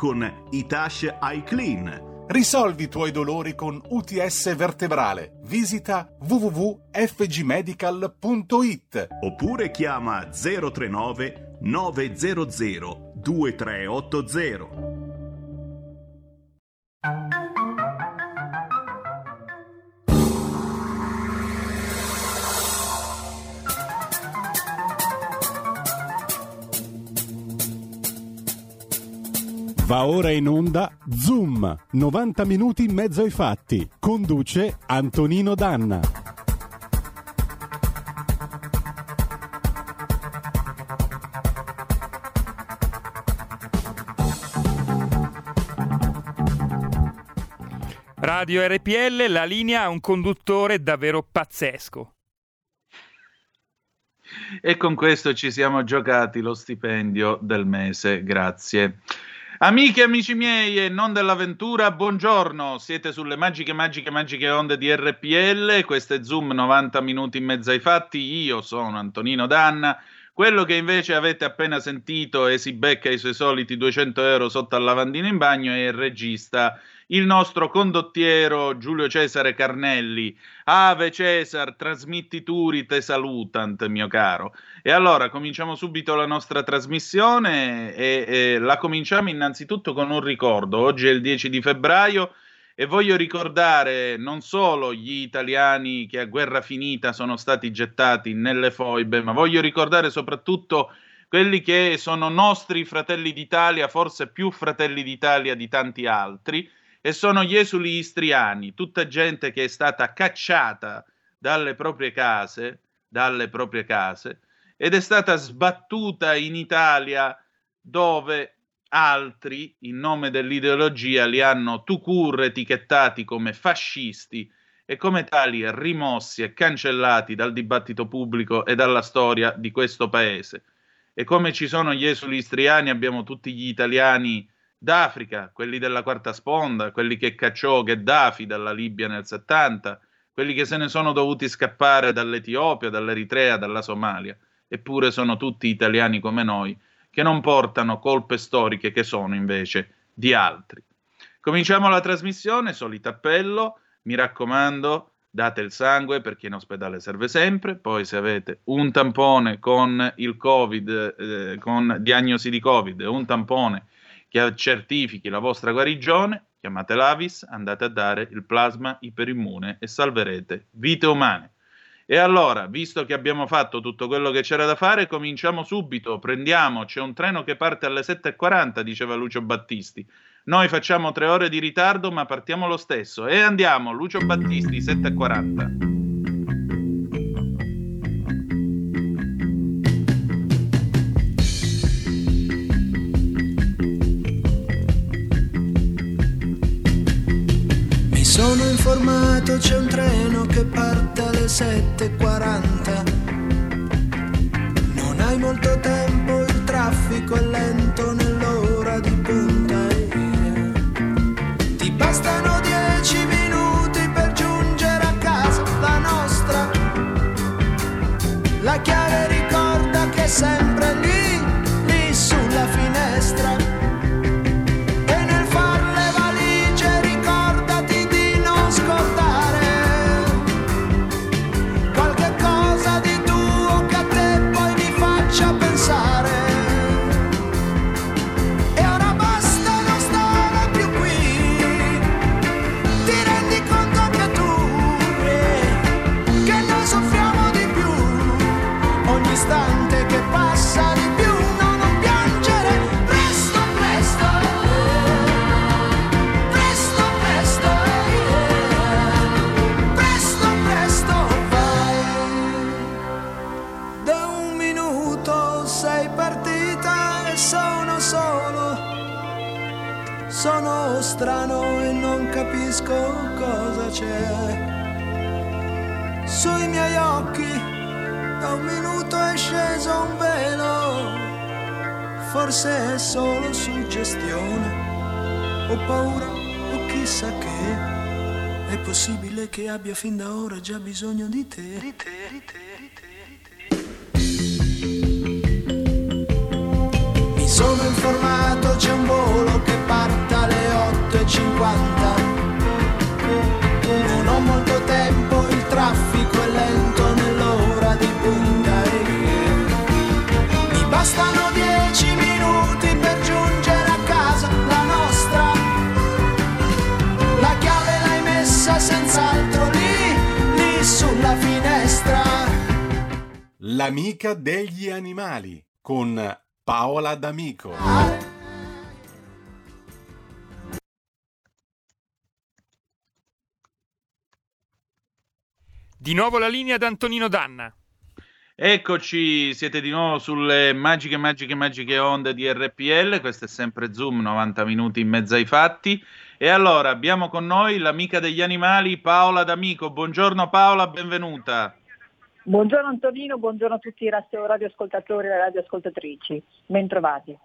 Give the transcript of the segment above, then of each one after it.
con Itash iClean Risolvi i tuoi dolori con UTS vertebrale. Visita www.fgmedical.it oppure chiama 039 900 2380. Va ora in onda Zoom, 90 minuti in mezzo ai fatti. Conduce Antonino Danna. Radio RPL, la linea ha un conduttore davvero pazzesco. E con questo ci siamo giocati lo stipendio del mese, grazie. Amiche e amici miei e non dell'avventura, buongiorno. Siete sulle magiche, magiche, magiche onde di RPL. Questo è Zoom 90 minuti in mezzo ai fatti. Io sono Antonino Danna. Quello che invece avete appena sentito e si becca i suoi soliti 200 euro sotto al lavandino in bagno è il regista il nostro condottiero Giulio Cesare Carnelli. Ave Cesar, trasmitti turi te salutant, mio caro. E allora cominciamo subito la nostra trasmissione e, e la cominciamo innanzitutto con un ricordo. Oggi è il 10 di febbraio e voglio ricordare non solo gli italiani che a guerra finita sono stati gettati nelle foibe, ma voglio ricordare soprattutto quelli che sono nostri fratelli d'Italia, forse più fratelli d'Italia di tanti altri, e sono gli esuli istriani, tutta gente che è stata cacciata dalle proprie case, dalle proprie case ed è stata sbattuta in Italia dove altri, in nome dell'ideologia, li hanno tucur etichettati come fascisti e come tali rimossi e cancellati dal dibattito pubblico e dalla storia di questo paese. E come ci sono gli esuli istriani, abbiamo tutti gli italiani d'Africa, quelli della quarta sponda, quelli che cacciò Gheddafi dalla Libia nel 70, quelli che se ne sono dovuti scappare dall'Etiopia, dall'Eritrea, dalla Somalia, eppure sono tutti italiani come noi, che non portano colpe storiche che sono invece di altri. Cominciamo la trasmissione, solito appello, mi raccomando, date il sangue perché in ospedale serve sempre, poi se avete un tampone con il Covid, eh, con diagnosi di Covid, un tampone che certifichi la vostra guarigione, chiamate l'Avis, andate a dare il plasma iperimmune e salverete vite umane. E allora, visto che abbiamo fatto tutto quello che c'era da fare, cominciamo subito, prendiamo, c'è un treno che parte alle 7.40, diceva Lucio Battisti. Noi facciamo tre ore di ritardo, ma partiamo lo stesso. E andiamo, Lucio Battisti, 7.40. informato, c'è un treno che parte alle 7.40. Non hai molto tempo, il traffico è lento nell'ora di punta. Ti bastano dieci minuti per giungere a casa, la nostra. La chiave ricorda che è Sono strano e non capisco cosa c'è. Sui miei occhi da un minuto è sceso un velo. Forse è solo suggestione. Ho paura o chissà che. È possibile che abbia fin da ora già bisogno di te. Di te, di te, di sono informato, c'è un volo che parte alle 8.50. Non ho molto tempo, il traffico è lento nell'ora di punta e Mi bastano dieci minuti per giungere a casa, la nostra. La chiave l'hai messa senz'altro lì, lì sulla finestra. L'amica degli animali con Paola D'Amico. Di nuovo la linea ad Antonino Danna. Eccoci, siete di nuovo sulle magiche, magiche, magiche onde di RPL. Questo è sempre Zoom, 90 minuti in mezzo ai fatti. E allora abbiamo con noi l'amica degli animali Paola D'Amico. Buongiorno Paola, benvenuta. Buongiorno Antonino, buongiorno a tutti i radio- radioascoltatori e radioascoltatrici. Bentrovati.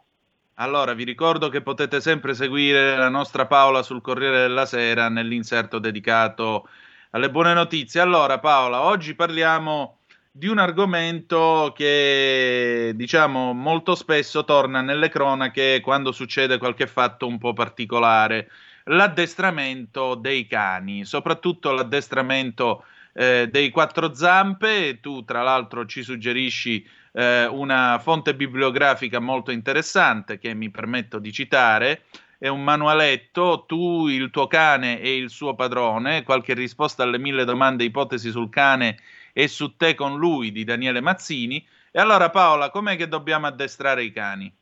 Allora, vi ricordo che potete sempre seguire la nostra Paola sul Corriere della Sera nell'inserto dedicato alle buone notizie. Allora, Paola, oggi parliamo di un argomento che, diciamo, molto spesso torna nelle cronache quando succede qualche fatto un po' particolare. L'addestramento dei cani, soprattutto l'addestramento eh, dei quattro zampe. Tu, tra l'altro, ci suggerisci eh, una fonte bibliografica molto interessante che mi permetto di citare. È un manualetto, tu, il tuo cane e il suo padrone, qualche risposta alle mille domande e ipotesi sul cane e su te con lui di Daniele Mazzini. E allora Paola, com'è che dobbiamo addestrare i cani?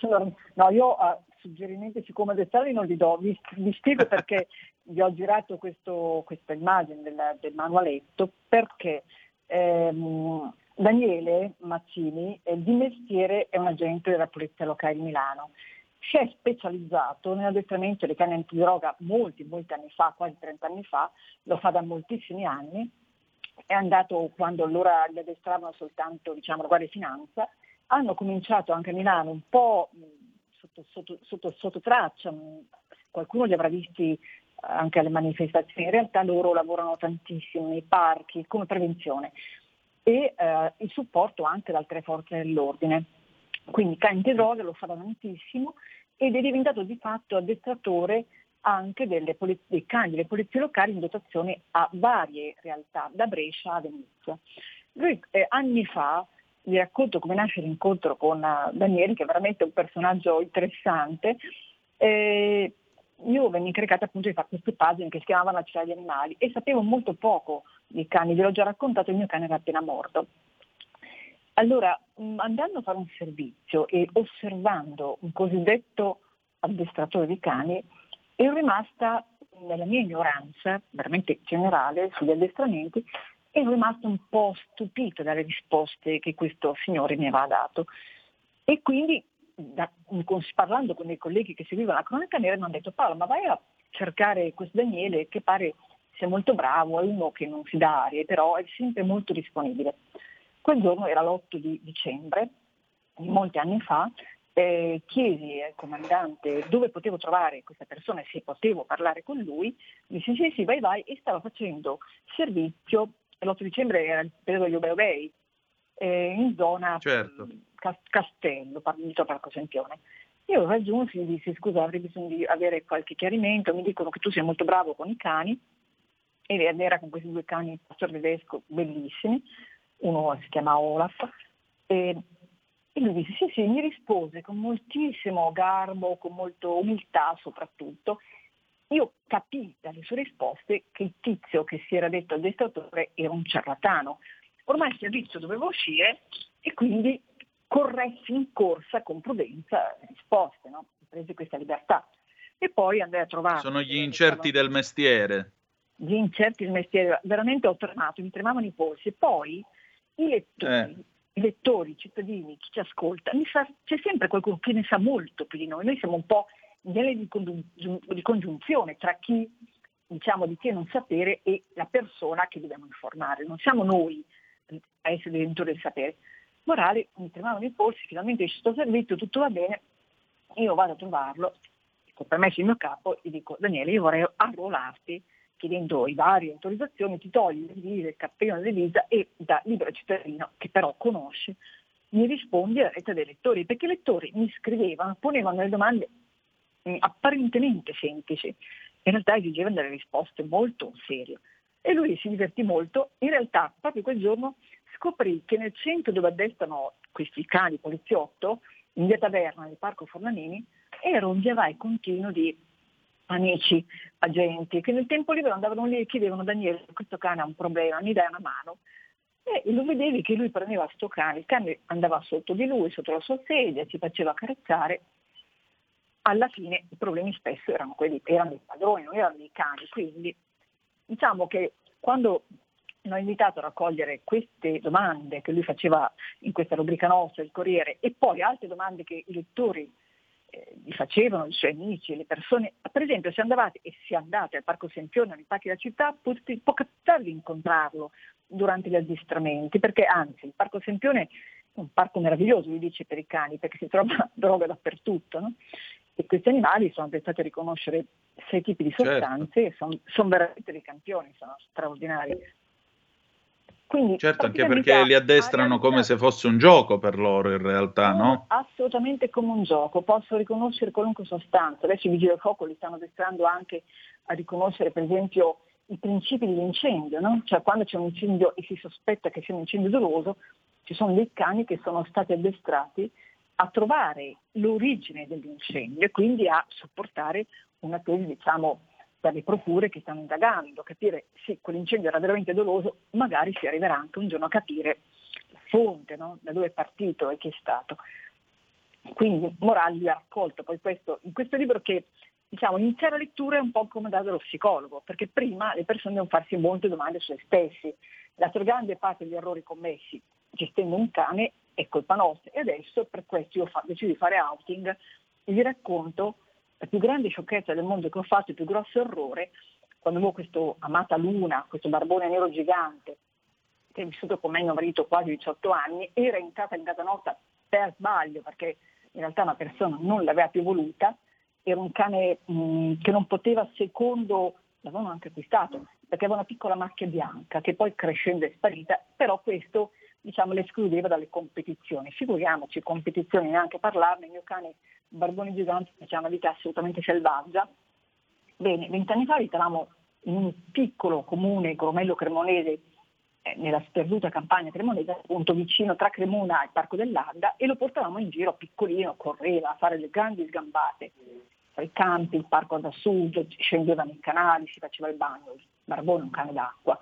Allora, no, io eh, suggerimenti su come addestrarli non li do, vi, vi spiego perché vi ho girato questo- questa immagine del, del manualetto, perché ehm, Daniele Mazzini eh, di mestiere è un agente della Polizia Locale di Milano. Si è specializzato nell'addestramento dei cani antidroga molti, molti anni fa, quasi 30 anni fa, lo fa da moltissimi anni, è andato quando allora li addestravano soltanto diciamo, la Guardia di Finanza, hanno cominciato anche a Milano un po' sotto, sotto, sotto, sotto traccia, qualcuno li avrà visti anche alle manifestazioni, in realtà loro lavorano tantissimo nei parchi come prevenzione e eh, il supporto anche da altre forze dell'ordine. Quindi cani droga lo fa da tantissimo ed è diventato di fatto addestratore anche delle poli- dei cani delle polizie locali in dotazione a varie realtà, da Brescia a Venezia. Lui eh, anni fa, vi racconto come nasce l'incontro con eh, Daniele, che è veramente un personaggio interessante, eh, io venni incaricata appunto di fare queste pagine che si chiamavano La città degli animali e sapevo molto poco di cani, ve l'ho già raccontato, il mio cane era appena morto. Allora, mh, andando a fare un servizio e osservando un cosiddetto addestratore di cani, ero rimasta, nella mia ignoranza veramente generale sugli addestramenti, ero rimasta un po' stupita dalle risposte che questo signore mi aveva dato. E quindi, da- parlando con dei colleghi che seguivano la cronaca nera, mi hanno detto Paolo, ma vai a cercare questo Daniele che pare sia molto bravo, è uno che non si dà arie, però è sempre molto disponibile. Quel giorno era l'8 di dicembre, di molti anni fa, eh, chiesi al comandante dove potevo trovare questa persona e se potevo parlare con lui, mi disse sì sì vai vai e stava facendo servizio, l'8 dicembre era il periodo degli obei eh, in zona Certo. mh, Cas- Castello, par- dietro Parco Sempione. Io raggiunsi e gli dissi scusa avrei bisogno di avere qualche chiarimento, mi dicono che tu sei molto bravo con i cani ed era con questi due cani pastor tedesco bellissimi, uno si chiama Olaf e, e lui disse sì sì, mi rispose con moltissimo garbo, con molta umiltà soprattutto. Io capii dalle sue risposte che il tizio che si era detto addestratore era un ciarlatano. Ormai il servizio doveva uscire e quindi corressi in corsa con prudenza le risposte, no? presi questa libertà. E poi andai a trovare. Sono gli incerti del mestiere. Gli incerti del mestiere, veramente ho tremato, mi tremavano i polsi. E poi i lettori, Eh. i lettori, i cittadini, chi ci ascolta, mi sa- c'è sempre qualcuno che ne sa molto più di noi. Noi siamo un po' genere di, congiunzione tra chi diciamo di chi non sapere e la persona che dobbiamo informare. Non siamo noi a essere detentori del sapere. Morale, mi tremavano i polsi, finalmente esce sto servizio, tutto va bene, io vado a trovarlo, con permesso il mio capo, e dico Daniele io vorrei arruolarti chiedendo i varie autorizzazioni, ti togli il cappellino della divisa e da libero cittadino, che però conosce, mi rispondi alla rete dei lettori, perché i lettori mi scrivevano, ponevano delle domande mm, apparentemente semplici, in realtà esigevano delle risposte molto serie. E lui si divertì molto, in realtà proprio quel giorno scoprì che nel centro dove addestrano questi cani poliziotto, in via Taverna, nel parco Fornanini, era un via vai continuo di amici, agenti, che nel tempo libero andavano lì e chiedevano Daniele, questo cane ha un problema, mi dai una mano? E lo vedevi che lui prendeva questo cane, il cane andava sotto di lui, sotto la sua sedia, si faceva accarezzare. Alla fine i problemi spesso erano quelli, erano dei padroni, non erano dei cani. Quindi diciamo che quando l'ho invitato a raccogliere queste domande che lui faceva in questa rubrica nostra, il Corriere, e poi altre domande che i lettori eh, gli facevano, i suoi amici, le persone. Per esempio, se andavate e se andate al Parco Sempione, nei parchi della città, può capitare di incontrarlo durante gli addestramenti, perché anzi il Parco Sempione è un parco meraviglioso, vi dice per i cani, perché si trova droga dappertutto. No? E questi animali sono attrezzati a riconoscere sei tipi di certo. sostanze certo. e sono, sono veramente dei campioni, sono straordinari. Quindi, certo, anche perché li addestrano come se fosse un gioco per loro in realtà, no? Assolutamente come un gioco, posso riconoscere qualunque sostanza. Adesso i vigili del fuoco li stanno addestrando anche a riconoscere per esempio i principi dell'incendio, no? Cioè quando c'è un incendio e si sospetta che sia un incendio doloso, ci sono dei cani che sono stati addestrati a trovare l'origine dell'incendio e quindi a supportare una tesi diciamo per le procure che stanno indagando, capire se quell'incendio era veramente doloso, magari si arriverà anche un giorno a capire la fonte, no? da dove è partito e chi è stato. Quindi Moralli ha raccolto poi questo, in questo libro che diciamo, l'intera lettura è un po' come da dello psicologo, perché prima le persone devono farsi molte domande su se stessi. La grande parte degli errori commessi gestendo un cane è colpa nostra e adesso per questo io fa, decido di fare outing e vi racconto la più grande sciocchezza del mondo che ho fatto, il più grosso errore, quando avevo questo amata luna, questo barbone nero gigante, che è vissuto con me mio marito quasi 18 anni, era entrata in casa nostra per sbaglio, perché in realtà una persona non l'aveva più voluta, era un cane mh, che non poteva, secondo, l'avevano anche acquistato, perché aveva una piccola macchia bianca che poi crescendo è sparita, però questo diciamo, l'escludeva dalle competizioni. Figuriamoci, competizioni, neanche parlarne, il mio cane Barbone Gigante faceva una vita assolutamente selvaggia. Bene, vent'anni fa abitavamo in un piccolo comune gromello cremonese, eh, nella sperduta campagna cremonese, appunto vicino tra Cremona e il Parco dell'Arda, e lo portavamo in giro piccolino, correva a fare le grandi sgambate tra i campi, il parco da sud, scendeva nei canali, si faceva il bagno, il barbone un cane d'acqua.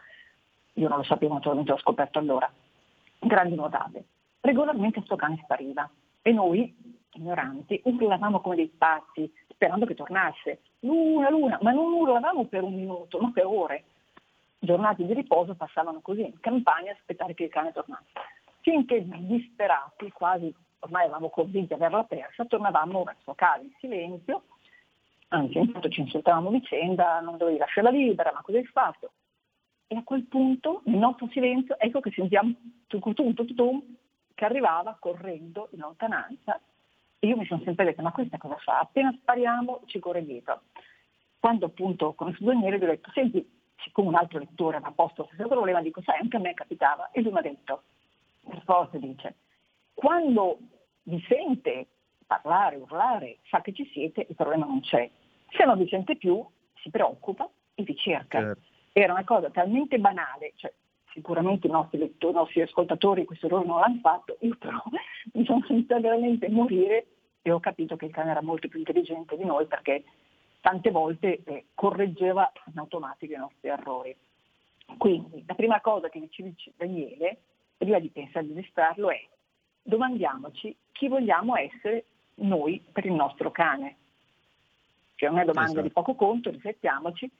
Io non lo sapevo, naturalmente l'ho scoperto allora. Grandi nuotate. Regolarmente questo cane spariva e noi ignoranti, urlavamo come dei pazzi, sperando che tornasse. Luna, luna, ma non urlavamo per un minuto, ma per ore. Giornate di riposo passavano così in campagna aspettare che il cane tornasse. Finché disperati, quasi ormai eravamo convinti di averla persa, tornavamo verso casa in silenzio, anzi intanto ci insultavamo vicenda, non dovevi lasciarla libera, ma cosa hai fatto? E a quel punto, nel nostro silenzio, ecco che sentiamo tum, tum, tum, tum, che arrivava correndo in lontananza e io mi sono sempre detta, ma questa cosa fa? Appena spariamo ci corre dietro. Quando appunto ho conosciuto Daniele gli ho detto, senti, siccome un altro lettore aveva posto lo stesso problema, dico, sai, anche a me capitava. E lui mi ha detto, per forza dice, quando vi sente parlare, urlare, sa che ci siete, il problema non c'è. Se non vi sente più, si preoccupa e vi cerca. Certo. Era una cosa talmente banale, cioè sicuramente i nostri lettori, i nostri ascoltatori questo errore non l'hanno fatto, io però mi sono sentita veramente morire e ho capito che il cane era molto più intelligente di noi perché tante volte eh, correggeva in automatico i nostri errori. Quindi la prima cosa che ci dice Daniele, prima di pensare di addestrarlo, è domandiamoci chi vogliamo essere noi per il nostro cane. Cioè una domanda esatto. di poco conto, riflettiamoci,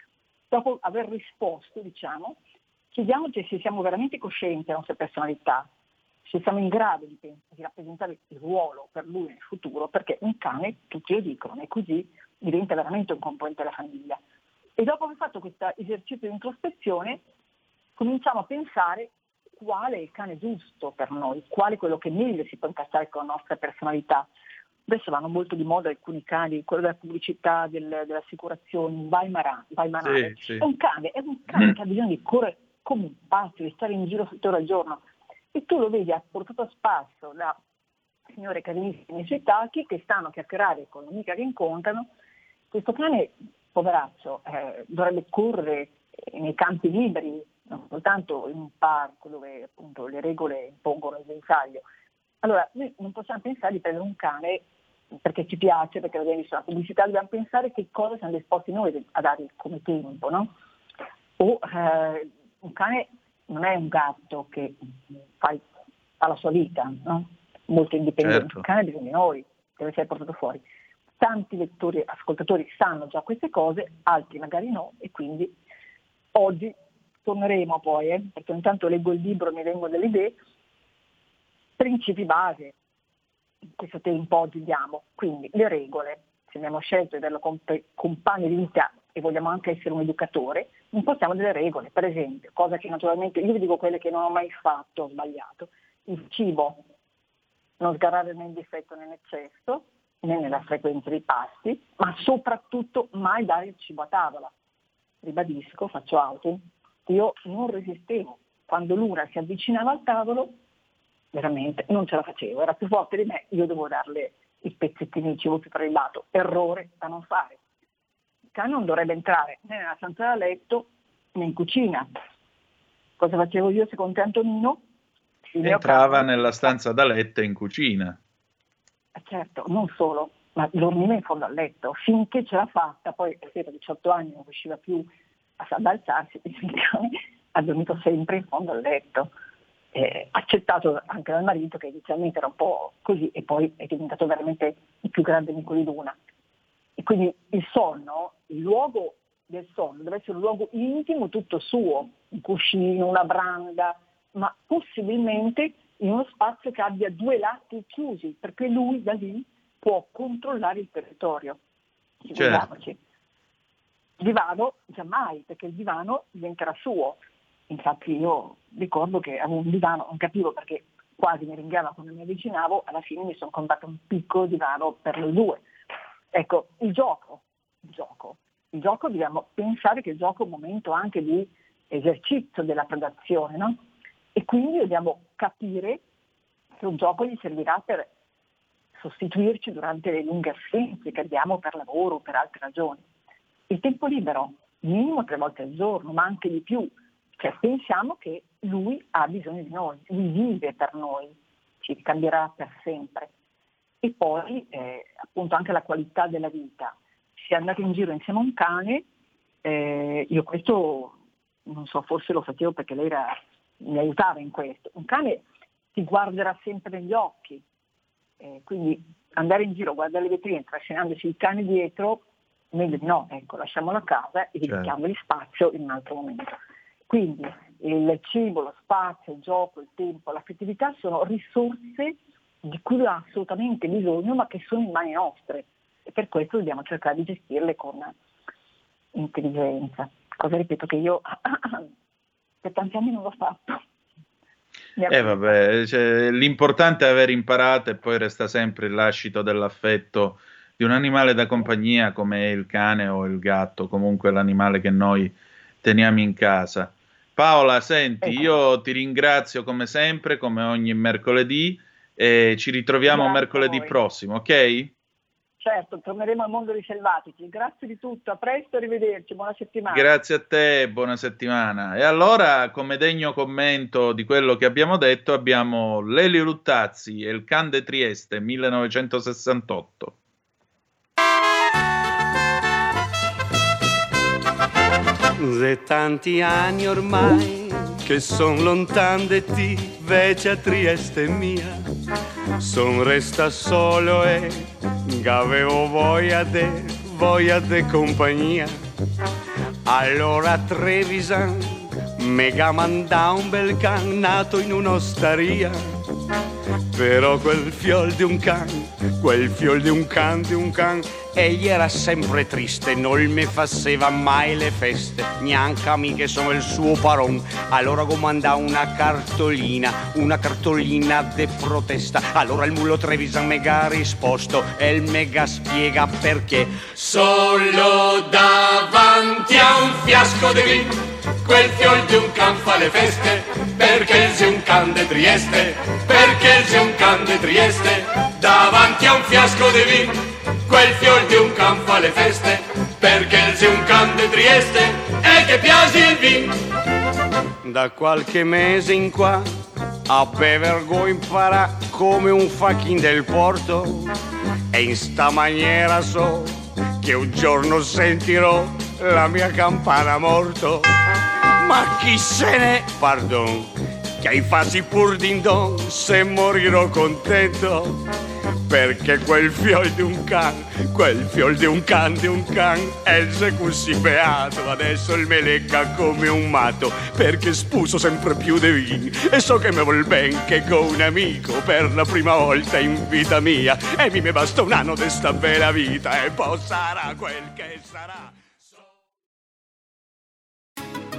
dopo aver risposto, diciamo, chiediamoci se siamo veramente coscienti della nostra personalità, se siamo in grado di, di, rappresentare il ruolo per lui nel futuro, perché un cane, tutti lo dicono, è così, diventa veramente un componente della famiglia. E dopo aver fatto questo esercizio di introspezione, cominciamo a pensare quale è il cane giusto per noi, quale è quello che meglio si può incastrare con la nostra personalità. Adesso vanno molto di moda alcuni cani, quello della pubblicità, del, delle assicurazioni, Weimarane. Sì, sì. È un cane, è un cane mm. che ha bisogno di correre come un pazzo, di stare in giro sette ore al giorno. E tu lo vedi ha portato a spasso da signore carinissime sui tacchi che stanno a chiacchierare con l'amica che incontrano. Questo cane, poveraccio, eh, dovrebbe correre nei campi liberi, non soltanto in un parco dove appunto le regole impongono il guinzaglio. Allora, noi non possiamo pensare di prendere un cane perché ci piace, perché l'abbiamo visto nella pubblicità, dobbiamo pensare che cosa siamo disposti noi a dare come tempo, no? O eh, un cane non è un gatto che fa, fa la sua vita, no? molto indipendente, certo. un cane ha bisogno di noi, deve essere portato fuori. Tanti lettori ascoltatori sanno già queste cose, altri magari no, e quindi oggi torneremo poi, eh, perché intanto leggo il libro e mi vengono delle idee, principi base, questo tempo oggi diamo, quindi le regole, se abbiamo scelto di averlo come compagno di vita e vogliamo anche essere un educatore, impostiamo delle regole, per esempio, cosa che naturalmente io vi dico quelle che non ho mai fatto, ho sbagliato, il cibo, non sgarrare né in difetto né in eccesso, né nella frequenza dei pasti, ma soprattutto mai dare il cibo a tavola. Ribadisco, faccio auto, io non resistevo. Quando l'una si avvicinava al tavolo, veramente non ce la facevo, era più forte di me, io dovevo darle i pezzettini di cibo più prelibato. Errore da non fare. Il cane non dovrebbe entrare né nella stanza da letto né in cucina. Cosa facevo io secondo te Antonino? Entrava nella stanza da letto e in cucina. Eh, certo, non solo, ma dormiva in fondo al letto, finché ce l'ha fatta, poi a 18 anni non riusciva più ad alzarsi, ha dormito sempre in fondo al letto. Eh, accettato anche dal marito che inizialmente era un po' così e poi è diventato veramente il più grande amico di Luna. E quindi il sonno, il luogo del sonno deve essere un luogo intimo tutto suo, un cuscino, una branda, ma possibilmente in uno spazio che abbia due lati chiusi, perché lui da lì può controllare il territorio. Certo. Il divano giammai, perché il divano diventerà suo. Infatti io ricordo che avevo un divano, non capivo perché quasi mi ringhiava quando mi avvicinavo, alla fine mi sono comprato un piccolo divano per noi due. Ecco, il gioco, il gioco. Il gioco dobbiamo pensare che il gioco è un momento anche di esercizio della predazione, no? E quindi dobbiamo capire che un gioco gli servirà per sostituirci durante le lunghe assenze che abbiamo per lavoro o per altre ragioni. Il tempo libero, minimo tre volte al giorno, ma anche di più. Cioè, pensiamo che lui ha bisogno di noi, lui vive per noi, ci cambierà per sempre. E poi eh, appunto anche la qualità della vita. Si è andato in giro insieme a un cane, eh, io questo non so, forse lo facevo perché lei era mi aiutava in questo. Un cane ti guarderà sempre negli occhi, eh, quindi andare in giro, guardare le vetrine, trascinandosi il cane dietro, meglio di no, ecco, lasciamolo a casa e dedichiamogli certo. spazio in un altro momento. Quindi il cibo, lo spazio, il gioco, il tempo, l'affettività sono risorse di cui ha assolutamente bisogno ma che sono in mani nostre e per questo dobbiamo cercare di gestirle con intelligenza. Cosa ripeto che io per tanti anni non l'ho fatto. Eh vabbè, cioè, l'importante è aver imparato e poi resta sempre il lascito dell'affetto di un animale da compagnia come il cane o il gatto, comunque l'animale che noi teniamo in casa. Paola, senti, ecco. io ti ringrazio come sempre, come ogni mercoledì, e ci ritroviamo Grazie mercoledì prossimo, ok? Certo, torneremo al mondo dei selvatici. Grazie di tutto, a presto, arrivederci, buona settimana. Grazie a te, buona settimana. E allora, come degno commento di quello che abbiamo detto, abbiamo Lelio Luttazzi e il Cande Trieste 1968. De tanti anni ormai che son lontan de ti, vece a Trieste mia, son resta solo e che avevo voglia de, voglia de compagnia. Allora Trevisan mega manda un bel can nato in un'osteria, però quel fiol di un can quel fiol di un can, di un can. Egli era sempre triste, non mi faceva mai le feste, neanche a me che sono il suo paron. Allora comanda una cartolina, una cartolina de protesta. Allora il mulo Trevisan mega risposto e il mega spiega perché. Solo davanti a un fiasco di vino quel fiol di un can fa le feste, perché il un can de Trieste, perché il un can de Trieste, davanti a un fiasco di vin, quel fiol di un can fa le feste, perché il un can de Trieste, e che piace il vin. Da qualche mese in qua a bevergo impara come un fachin del porto e in sta maniera so che un giorno sentirò la mia campana morto. Ma chi se ne, pardon, che ai fasi pur din don se morirò contento. Perché quel fiol di un can, quel fiol di un can, di un can, il così beato, adesso il me lecca come un matto, perché spuso sempre più di vin, e so che me vuol ben che con un amico per la prima volta in vita mia, e mi me basta un anno di sta bella vita, e poi sarà quel che sarà.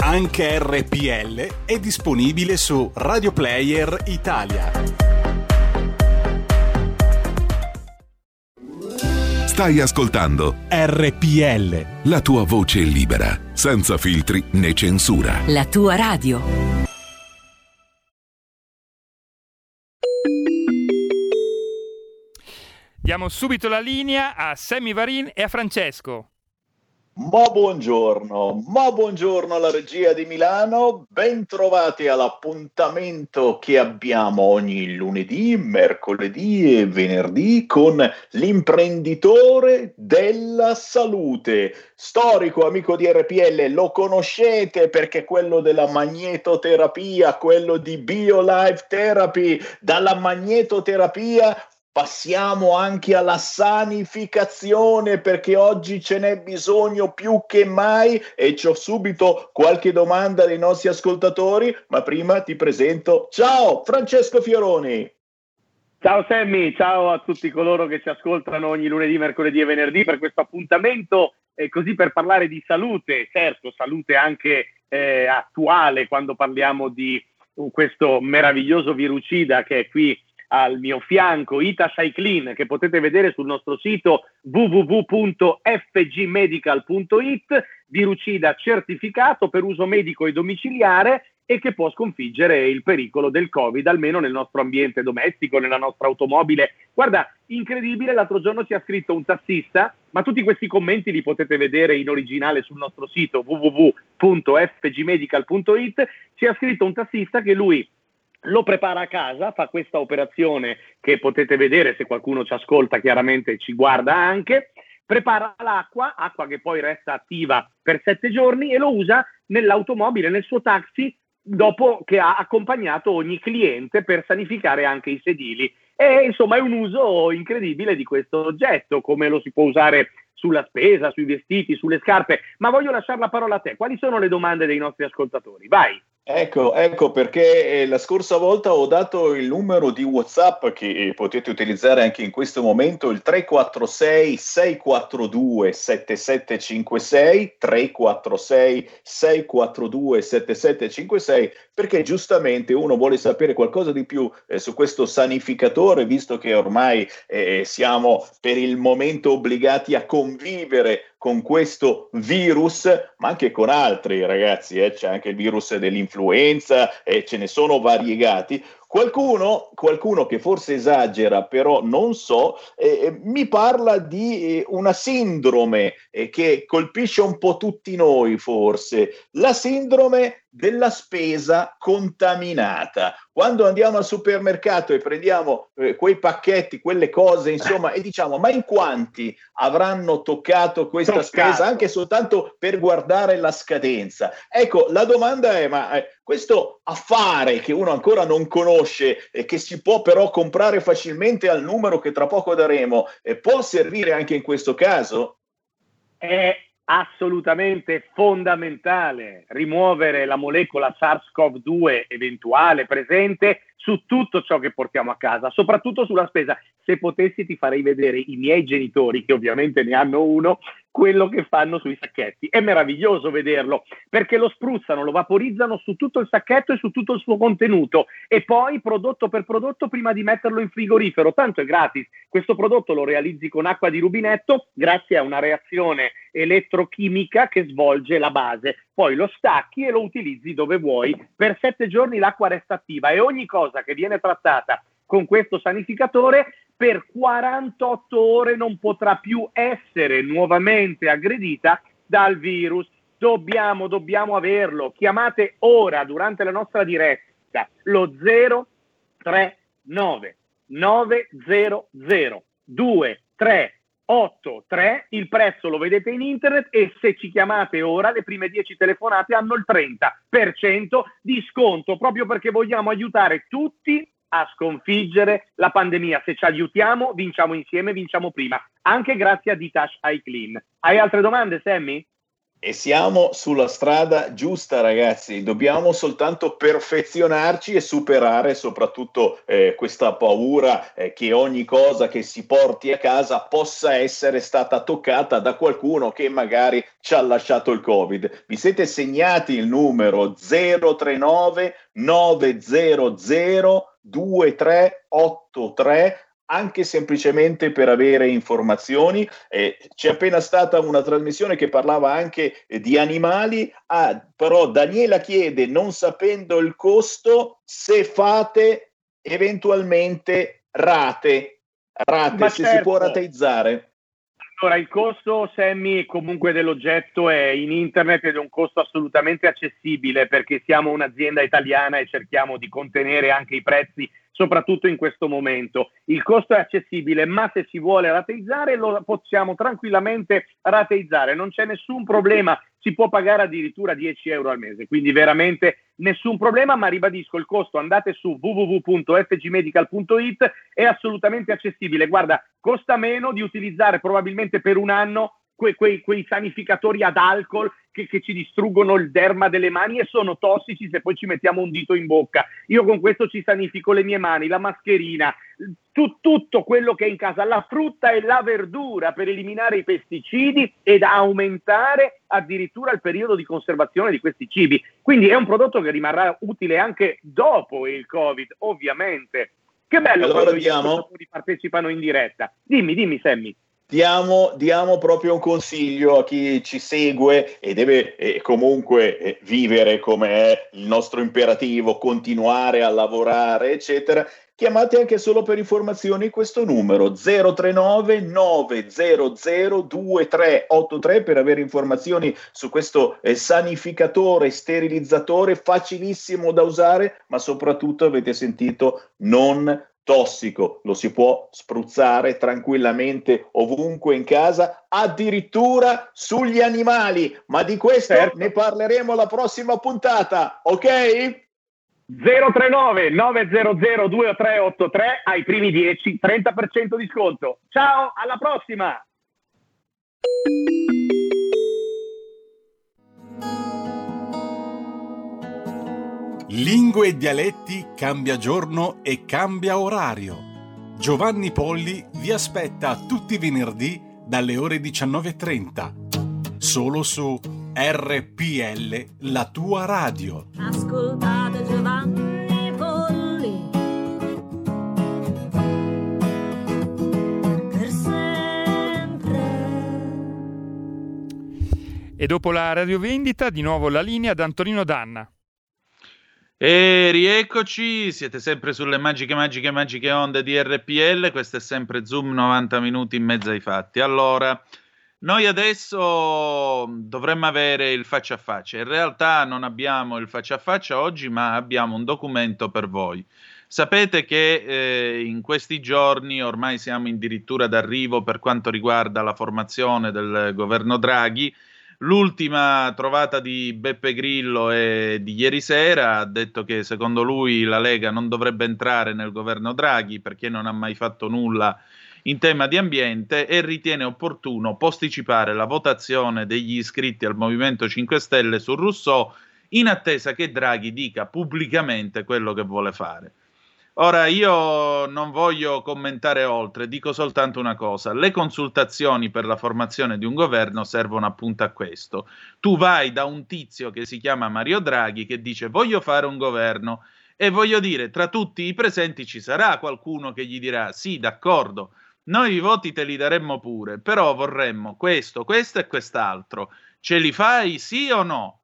Anche RPL è disponibile su Radio Player Italia. Stai ascoltando RPL. la tua voce libera, senza filtri né censura. La tua radio. Diamo subito la linea a Sammy Varin e a Francesco. Ma buongiorno, ma buongiorno alla regia di Milano, bentrovati all'appuntamento che abbiamo ogni lunedì, mercoledì e venerdì con l'imprenditore della salute, storico amico di RPL, lo conoscete perché quello della magnetoterapia, quello di BioLife Therapy, dalla magnetoterapia Passiamo anche alla sanificazione perché oggi ce n'è bisogno più che mai e ho subito qualche domanda dei nostri ascoltatori, ma prima ti presento. Ciao Francesco Fioroni. Ciao Sammy, ciao a tutti coloro che ci ascoltano ogni lunedì, mercoledì e venerdì per questo appuntamento e così per parlare di salute, certo salute anche eh, attuale quando parliamo di questo meraviglioso virucida che è qui al mio fianco Ita Cyclin che potete vedere sul nostro sito www.fgmedical.it virucida certificato per uso medico e domiciliare e che può sconfiggere il pericolo del Covid, almeno nel nostro ambiente domestico, nella nostra automobile. Guarda, incredibile, l'altro giorno ci ha scritto un tassista, ma tutti questi commenti li potete vedere in originale sul nostro sito www.fgmedical.it, ci ha scritto un tassista che lui lo prepara a casa, fa questa operazione che potete vedere se qualcuno ci ascolta, chiaramente ci guarda anche, prepara l'acqua, acqua che poi resta attiva per sette giorni e lo usa nell'automobile, nel suo taxi, dopo che ha accompagnato ogni cliente per sanificare anche i sedili. E insomma è un uso incredibile di questo oggetto, come lo si può usare sulla spesa, sui vestiti, sulle scarpe. Ma voglio lasciare la parola a te. Quali sono le domande dei nostri ascoltatori? Vai. Ecco, ecco perché eh, la scorsa volta ho dato il numero di WhatsApp che eh, potete utilizzare anche in questo momento, il 346 642 7756 346 642 7756 perché giustamente uno vuole sapere qualcosa di più eh, su questo sanificatore visto che ormai eh, siamo per il momento obbligati a convivere con questo virus, ma anche con altri ragazzi, eh, c'è anche il virus dell'influenza e ce ne sono variegati. Qualcuno, qualcuno che forse esagera, però non so, eh, eh mi parla di eh, una sindrome eh, che colpisce un po' tutti noi forse, la sindrome della spesa contaminata. Quando andiamo al supermercato e prendiamo eh, quei pacchetti, quelle cose, insomma, e diciamo, ma in quanti avranno toccato questa toccato. spesa anche soltanto per guardare la scadenza? Ecco, la domanda è, ma eh, questo affare che uno ancora non conosce e che si può però comprare facilmente al numero che tra poco daremo, eh, può servire anche in questo caso? È assolutamente fondamentale rimuovere la molecola SARS-CoV-2 eventuale presente su tutto ciò che portiamo a casa, soprattutto sulla spesa. Se potessi ti farei vedere i miei genitori, che ovviamente ne hanno uno, quello che fanno sui sacchetti. È meraviglioso vederlo perché lo spruzzano, lo vaporizzano su tutto il sacchetto e su tutto il suo contenuto e poi prodotto per prodotto prima di metterlo in frigorifero. Tanto è gratis. Questo prodotto lo realizzi con acqua di rubinetto grazie a una reazione elettrochimica che svolge la base. Poi lo stacchi e lo utilizzi dove vuoi. Per sette giorni l'acqua resta attiva e ogni cosa che viene trattata con questo sanificatore per 48 ore non potrà più essere nuovamente aggredita dal virus. Dobbiamo, dobbiamo averlo. Chiamate ora durante la nostra diretta lo 039 900 2383. Il prezzo lo vedete in internet e se ci chiamate ora le prime 10 telefonate hanno il 30% di sconto proprio perché vogliamo aiutare tutti a sconfiggere la pandemia. Se ci aiutiamo, vinciamo insieme, vinciamo prima, anche grazie a Ditash iClean. Hai altre domande, Sammy? E siamo sulla strada giusta, ragazzi. Dobbiamo soltanto perfezionarci e superare soprattutto eh, questa paura eh, che ogni cosa che si porti a casa possa essere stata toccata da qualcuno che magari ci ha lasciato il Covid. Vi siete segnati il numero 039 900 2383 anche semplicemente per avere informazioni. Eh, c'è appena stata una trasmissione che parlava anche eh, di animali, ah, però Daniela chiede, non sapendo il costo, se fate eventualmente rate, rate Ma se certo. si può certo. rateizzare. Allora, il costo, Sammy, comunque dell'oggetto è in internet ed è un costo assolutamente accessibile perché siamo un'azienda italiana e cerchiamo di contenere anche i prezzi soprattutto in questo momento. Il costo è accessibile, ma se si vuole rateizzare lo possiamo tranquillamente rateizzare, non c'è nessun problema, si può pagare addirittura 10 euro al mese, quindi veramente nessun problema, ma ribadisco il costo, andate su www.fgmedical.it, è assolutamente accessibile, guarda, costa meno di utilizzare probabilmente per un anno quei, quei, quei sanificatori ad alcol che, che, ci distruggono il derma delle mani e sono tossici se poi ci mettiamo un dito in bocca. Io con questo ci sanifico le mie mani, la mascherina, tu, tutto quello che è in casa, la frutta e la verdura per eliminare i pesticidi ed aumentare addirittura il periodo di conservazione di questi cibi. Quindi è un prodotto che rimarrà utile anche dopo il Covid, ovviamente. Che bello allora quando ascoltatori partecipano in diretta. Dimmi, dimmi Sammy diamo, diamo, proprio un consiglio a chi ci segue e deve eh, comunque eh, vivere come è il nostro imperativo, continuare a lavorare, eccetera. Chiamate anche solo per informazioni questo numero 039 900 2383 per avere informazioni su questo eh, sanificatore, sterilizzatore facilissimo da usare, ma soprattutto avete sentito non tossico, lo si può spruzzare tranquillamente ovunque in casa, addirittura sugli animali, ma di questo certo. ne parleremo la prossima puntata, ok? 039 900 2383 ai primi 10 30% di sconto. Ciao, alla prossima! Lingue e dialetti cambia giorno e cambia orario. Giovanni Polli vi aspetta tutti i venerdì dalle ore 19.30. Solo su RPL, la tua radio. Ascoltate Giovanni Polli. Per sempre. E dopo la radiovendita, di nuovo la linea ad Antonino Danna. E rieccoci, siete sempre sulle magiche, magiche, magiche onde di RPL, questo è sempre Zoom 90 minuti in mezzo ai fatti. Allora, Noi adesso dovremmo avere il faccia a faccia. In realtà non abbiamo il faccia a faccia oggi, ma abbiamo un documento per voi. Sapete che eh, in questi giorni ormai siamo addirittura d'arrivo per quanto riguarda la formazione del governo Draghi. L'ultima trovata di Beppe Grillo è di ieri sera, ha detto che secondo lui la Lega non dovrebbe entrare nel governo Draghi perché non ha mai fatto nulla in tema di ambiente e ritiene opportuno posticipare la votazione degli iscritti al Movimento 5 Stelle su Rousseau in attesa che Draghi dica pubblicamente quello che vuole fare. Ora io non voglio commentare oltre, dico soltanto una cosa, le consultazioni per la formazione di un governo servono appunto a questo. Tu vai da un tizio che si chiama Mario Draghi che dice voglio fare un governo e voglio dire tra tutti i presenti ci sarà qualcuno che gli dirà sì d'accordo, noi i voti te li daremmo pure, però vorremmo questo, questo e quest'altro. Ce li fai sì o no?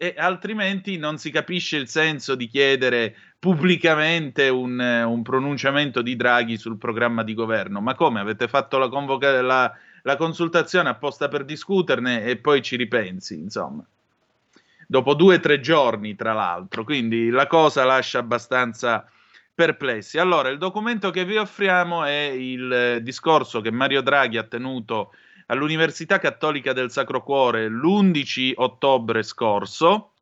E altrimenti non si capisce il senso di chiedere pubblicamente un, un, pronunciamento di Draghi sul programma di governo. Ma come avete fatto la, convoca- la, la consultazione apposta per discuterne e poi ci ripensi, insomma. Dopo due o tre giorni, tra l'altro, quindi la cosa lascia abbastanza perplessi. Allora, il documento che vi offriamo è il discorso che Mario Draghi ha tenuto all'Università Cattolica del Sacro Cuore l'11 ottobre scorso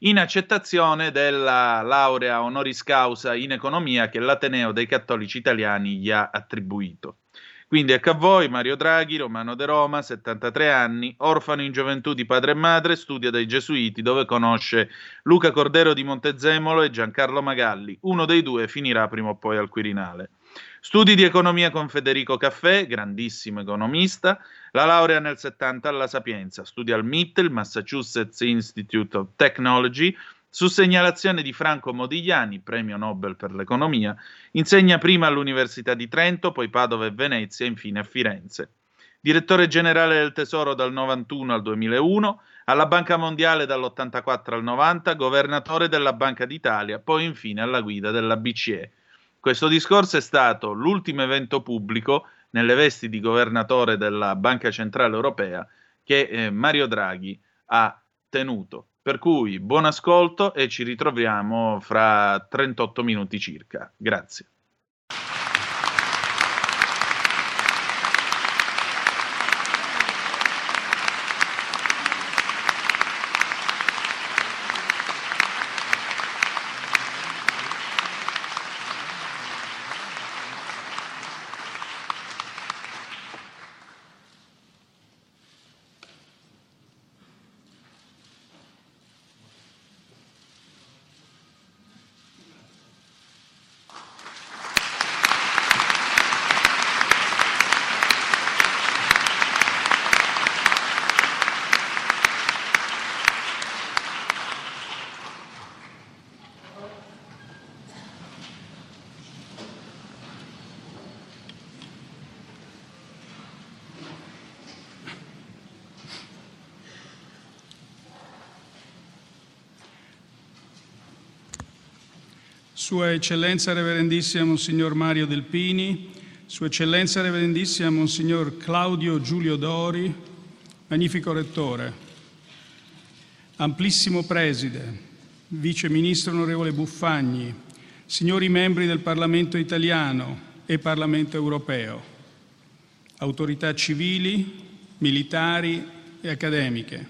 in accettazione della laurea honoris causa in economia che l'Ateneo dei Cattolici Italiani gli ha attribuito. Quindi ecco a voi Mario Draghi, romano de Roma, 73 anni, orfano in gioventù di padre e madre, studia dai Gesuiti dove conosce Luca Cordero di Montezemolo e Giancarlo Magalli. Uno dei due finirà prima o poi al Quirinale. Studi di economia con Federico Caffè, grandissimo economista, la laurea nel 70 alla Sapienza, studia al MIT, il Massachusetts Institute of Technology, su segnalazione di Franco Modigliani, premio Nobel per l'economia, insegna prima all'Università di Trento, poi Padova e Venezia infine a Firenze. Direttore generale del Tesoro dal 91 al 2001, alla Banca Mondiale dall'84 al 90, governatore della Banca d'Italia, poi infine alla guida della BCE. Questo discorso è stato l'ultimo evento pubblico nelle vesti di governatore della Banca Centrale Europea che eh, Mario Draghi ha tenuto. Per cui buon ascolto e ci ritroviamo fra 38 minuti circa. Grazie. Sua Eccellenza Reverendissima Monsignor Mario Delpini, Sua Eccellenza Reverendissima Monsignor Claudio Giulio Dori, magnifico Rettore, Amplissimo Preside, Vice Ministro Onorevole Buffagni, signori membri del Parlamento italiano e Parlamento europeo, autorità civili, militari e accademiche,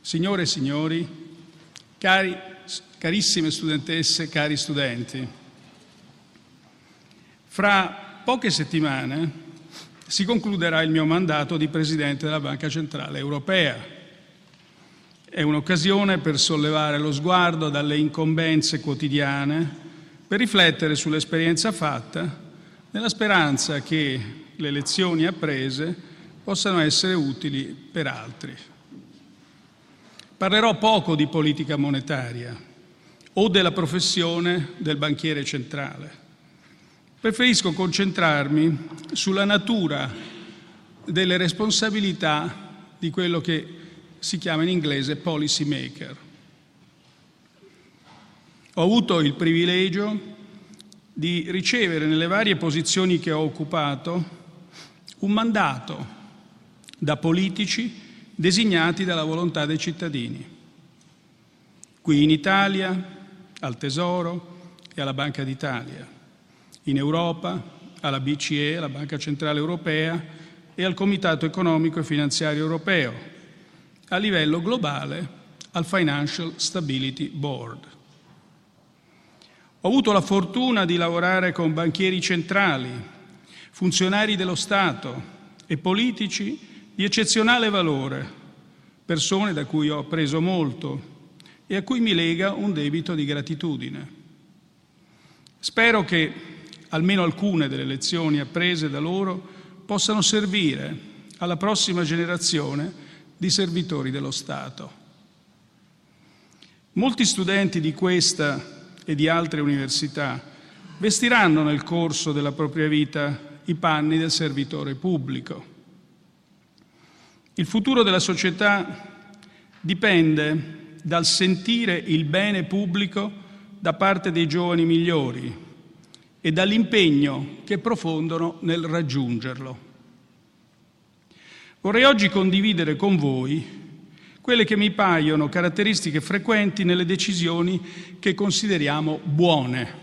signore e signori, cari carissime studentesse, cari studenti, fra poche settimane si concluderà il mio mandato di Presidente della Banca Centrale Europea. È un'occasione per sollevare lo sguardo dalle incombenze quotidiane, per riflettere sull'esperienza fatta, nella speranza che le lezioni apprese possano essere utili per altri. Parlerò poco di politica monetaria o della professione del banchiere centrale. Preferisco concentrarmi sulla natura delle responsabilità di quello che si chiama in inglese policy maker. Ho avuto il privilegio di ricevere nelle varie posizioni che ho occupato un mandato da politici designati dalla volontà dei cittadini. Qui in Italia, al Tesoro e alla Banca d'Italia, in Europa, alla BCE, la Banca Centrale Europea e al Comitato Economico e Finanziario Europeo, a livello globale al Financial Stability Board. Ho avuto la fortuna di lavorare con banchieri centrali, funzionari dello Stato e politici di eccezionale valore, persone da cui ho appreso molto e a cui mi lega un debito di gratitudine. Spero che almeno alcune delle lezioni apprese da loro possano servire alla prossima generazione di servitori dello Stato. Molti studenti di questa e di altre università vestiranno nel corso della propria vita i panni del servitore pubblico. Il futuro della società dipende dal sentire il bene pubblico da parte dei giovani migliori e dall'impegno che profondono nel raggiungerlo. Vorrei oggi condividere con voi quelle che mi paiono caratteristiche frequenti nelle decisioni che consideriamo buone.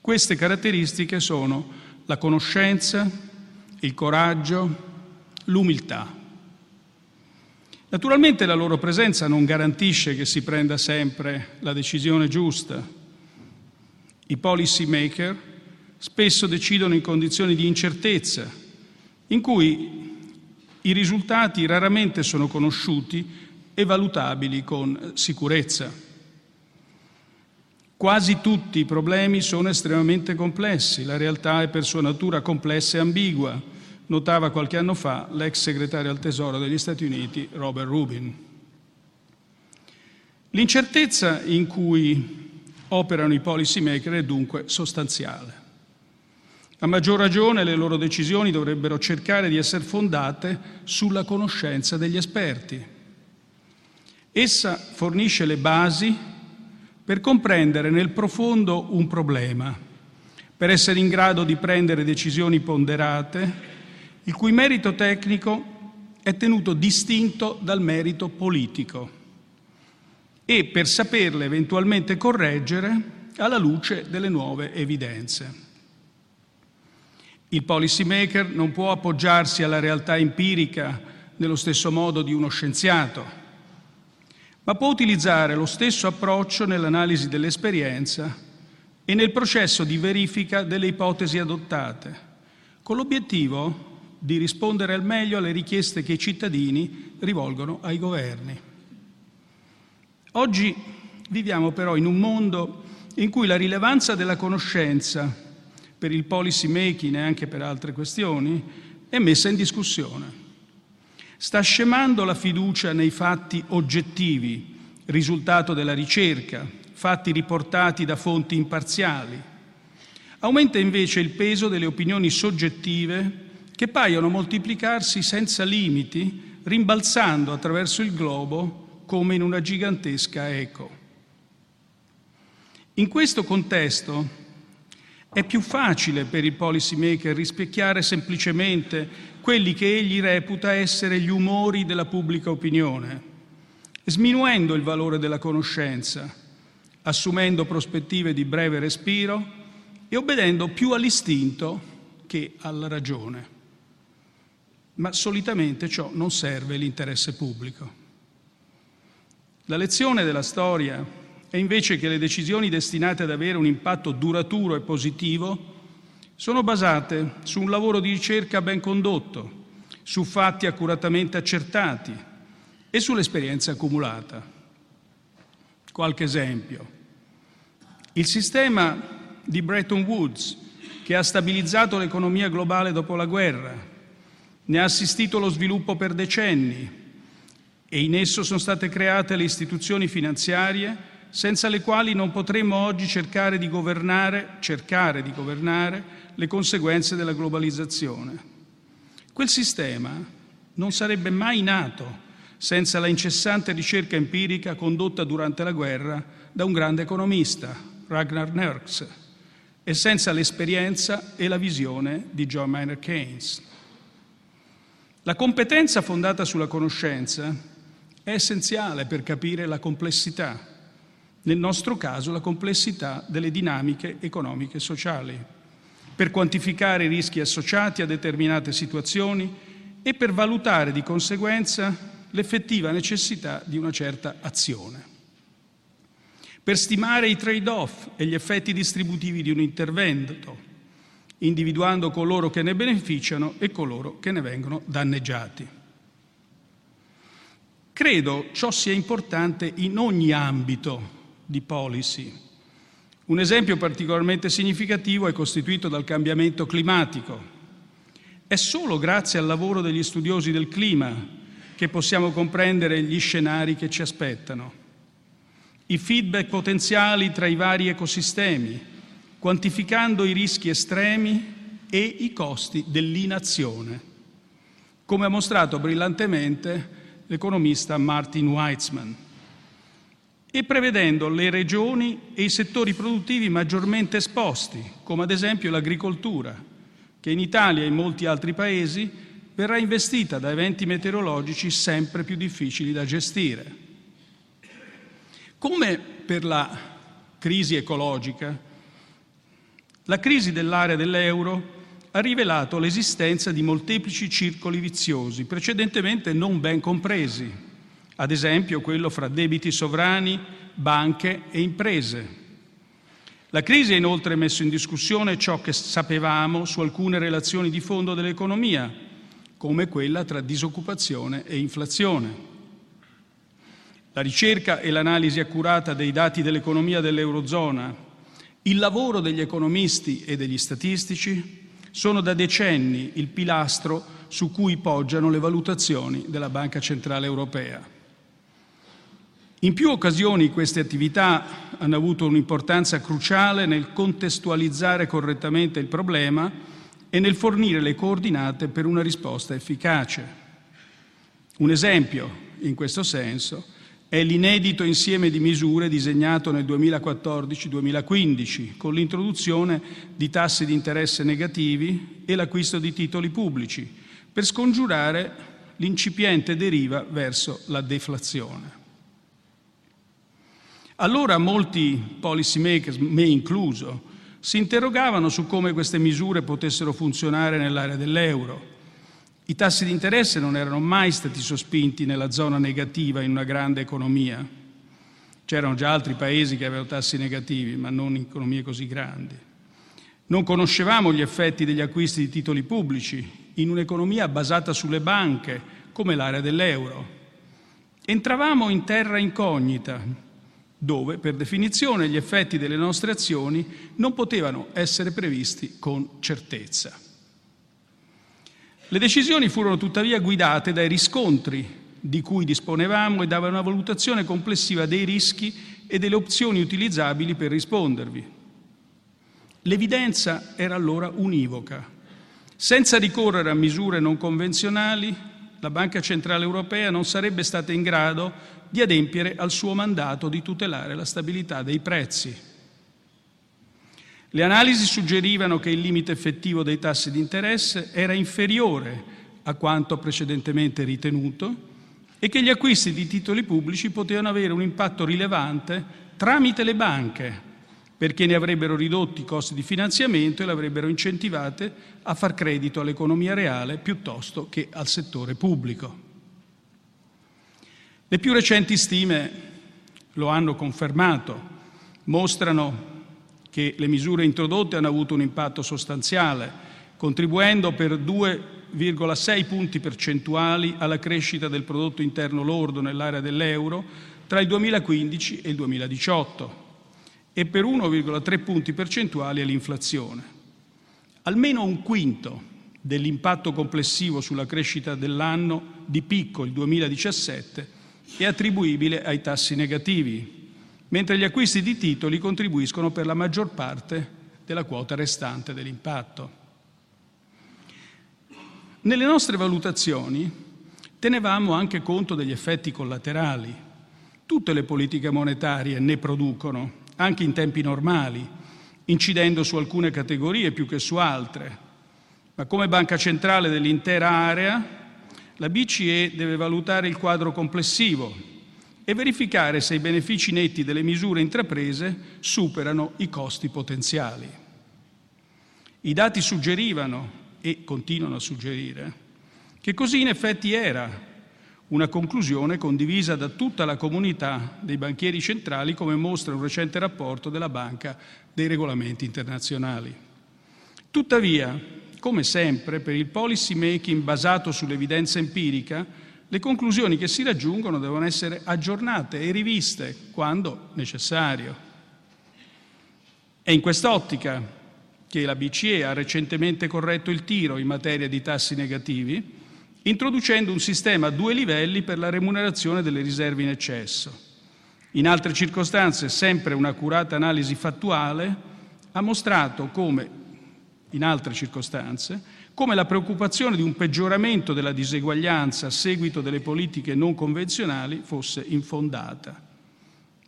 Queste caratteristiche sono la conoscenza, il coraggio, l'umiltà. Naturalmente la loro presenza non garantisce che si prenda sempre la decisione giusta. I policy maker spesso decidono in condizioni di incertezza, in cui i risultati raramente sono conosciuti e valutabili con sicurezza. Quasi tutti i problemi sono estremamente complessi, la realtà è per sua natura complessa e ambigua notava qualche anno fa l'ex segretario al Tesoro degli Stati Uniti Robert Rubin. L'incertezza in cui operano i policy maker è dunque sostanziale. A maggior ragione le loro decisioni dovrebbero cercare di essere fondate sulla conoscenza degli esperti. Essa fornisce le basi per comprendere nel profondo un problema, per essere in grado di prendere decisioni ponderate il cui merito tecnico è tenuto distinto dal merito politico e per saperle eventualmente correggere alla luce delle nuove evidenze. Il policy maker non può appoggiarsi alla realtà empirica nello stesso modo di uno scienziato, ma può utilizzare lo stesso approccio nell'analisi dell'esperienza e nel processo di verifica delle ipotesi adottate, con l'obiettivo di rispondere al meglio alle richieste che i cittadini rivolgono ai governi. Oggi viviamo però in un mondo in cui la rilevanza della conoscenza per il policy making e anche per altre questioni è messa in discussione. Sta scemando la fiducia nei fatti oggettivi, risultato della ricerca, fatti riportati da fonti imparziali. Aumenta invece il peso delle opinioni soggettive che paiono moltiplicarsi senza limiti, rimbalzando attraverso il globo come in una gigantesca eco. In questo contesto è più facile per il policy maker rispecchiare semplicemente quelli che egli reputa essere gli umori della pubblica opinione, sminuendo il valore della conoscenza, assumendo prospettive di breve respiro e obbedendo più all'istinto che alla ragione ma solitamente ciò non serve l'interesse pubblico. La lezione della storia è invece che le decisioni destinate ad avere un impatto duraturo e positivo sono basate su un lavoro di ricerca ben condotto, su fatti accuratamente accertati e sull'esperienza accumulata. Qualche esempio. Il sistema di Bretton Woods, che ha stabilizzato l'economia globale dopo la guerra, ne ha assistito lo sviluppo per decenni e in esso sono state create le istituzioni finanziarie senza le quali non potremmo oggi cercare di governare, cercare di governare le conseguenze della globalizzazione. Quel sistema non sarebbe mai nato senza la incessante ricerca empirica condotta durante la guerra da un grande economista, Ragnar Nerks, e senza l'esperienza e la visione di John Maynard Keynes. La competenza fondata sulla conoscenza è essenziale per capire la complessità, nel nostro caso la complessità delle dinamiche economiche e sociali, per quantificare i rischi associati a determinate situazioni e per valutare di conseguenza l'effettiva necessità di una certa azione, per stimare i trade-off e gli effetti distributivi di un intervento, individuando coloro che ne beneficiano e coloro che ne vengono danneggiati. Credo ciò sia importante in ogni ambito di policy. Un esempio particolarmente significativo è costituito dal cambiamento climatico. È solo grazie al lavoro degli studiosi del clima che possiamo comprendere gli scenari che ci aspettano, i feedback potenziali tra i vari ecosistemi, quantificando i rischi estremi e i costi dell'inazione, come ha mostrato brillantemente l'economista Martin Weitzman, e prevedendo le regioni e i settori produttivi maggiormente esposti, come ad esempio l'agricoltura, che in Italia e in molti altri paesi verrà investita da eventi meteorologici sempre più difficili da gestire. Come per la crisi ecologica, la crisi dell'area dell'euro ha rivelato l'esistenza di molteplici circoli viziosi, precedentemente non ben compresi, ad esempio quello fra debiti sovrani, banche e imprese. La crisi ha inoltre messo in discussione ciò che sapevamo su alcune relazioni di fondo dell'economia, come quella tra disoccupazione e inflazione. La ricerca e l'analisi accurata dei dati dell'economia dell'Eurozona il lavoro degli economisti e degli statistici sono da decenni il pilastro su cui poggiano le valutazioni della Banca Centrale Europea. In più occasioni queste attività hanno avuto un'importanza cruciale nel contestualizzare correttamente il problema e nel fornire le coordinate per una risposta efficace. Un esempio in questo senso è l'inedito insieme di misure disegnato nel 2014-2015 con l'introduzione di tassi di interesse negativi e l'acquisto di titoli pubblici per scongiurare l'incipiente deriva verso la deflazione. Allora molti policy makers, me incluso, si interrogavano su come queste misure potessero funzionare nell'area dell'euro i tassi di interesse non erano mai stati sospinti nella zona negativa in una grande economia. C'erano già altri paesi che avevano tassi negativi, ma non in economie così grandi. Non conoscevamo gli effetti degli acquisti di titoli pubblici in un'economia basata sulle banche, come l'area dell'euro. Entravamo in terra incognita, dove per definizione gli effetti delle nostre azioni non potevano essere previsti con certezza. Le decisioni furono tuttavia guidate dai riscontri di cui disponevamo e dava una valutazione complessiva dei rischi e delle opzioni utilizzabili per rispondervi. L'evidenza era allora univoca. Senza ricorrere a misure non convenzionali, la Banca Centrale Europea non sarebbe stata in grado di adempiere al suo mandato di tutelare la stabilità dei prezzi. Le analisi suggerivano che il limite effettivo dei tassi di interesse era inferiore a quanto precedentemente ritenuto e che gli acquisti di titoli pubblici potevano avere un impatto rilevante tramite le banche, perché ne avrebbero ridotti i costi di finanziamento e le avrebbero incentivate a far credito all'economia reale piuttosto che al settore pubblico. Le più recenti stime lo hanno confermato, mostrano che le misure introdotte hanno avuto un impatto sostanziale, contribuendo per 2,6 punti percentuali alla crescita del prodotto interno lordo nell'area dell'euro tra il 2015 e il 2018 e per 1,3 punti percentuali all'inflazione. Almeno un quinto dell'impatto complessivo sulla crescita dell'anno di picco, il 2017, è attribuibile ai tassi negativi, mentre gli acquisti di titoli contribuiscono per la maggior parte della quota restante dell'impatto. Nelle nostre valutazioni tenevamo anche conto degli effetti collaterali. Tutte le politiche monetarie ne producono, anche in tempi normali, incidendo su alcune categorie più che su altre. Ma come banca centrale dell'intera area la BCE deve valutare il quadro complessivo e verificare se i benefici netti delle misure intraprese superano i costi potenziali. I dati suggerivano, e continuano a suggerire, che così in effetti era una conclusione condivisa da tutta la comunità dei banchieri centrali, come mostra un recente rapporto della Banca dei Regolamenti Internazionali. Tuttavia, come sempre, per il policy making basato sull'evidenza empirica, le conclusioni che si raggiungono devono essere aggiornate e riviste quando necessario. È in quest'ottica che la BCE ha recentemente corretto il tiro in materia di tassi negativi, introducendo un sistema a due livelli per la remunerazione delle riserve in eccesso. In altre circostanze, sempre un'accurata analisi fattuale ha mostrato come, in altre circostanze, come la preoccupazione di un peggioramento della diseguaglianza a seguito delle politiche non convenzionali fosse infondata.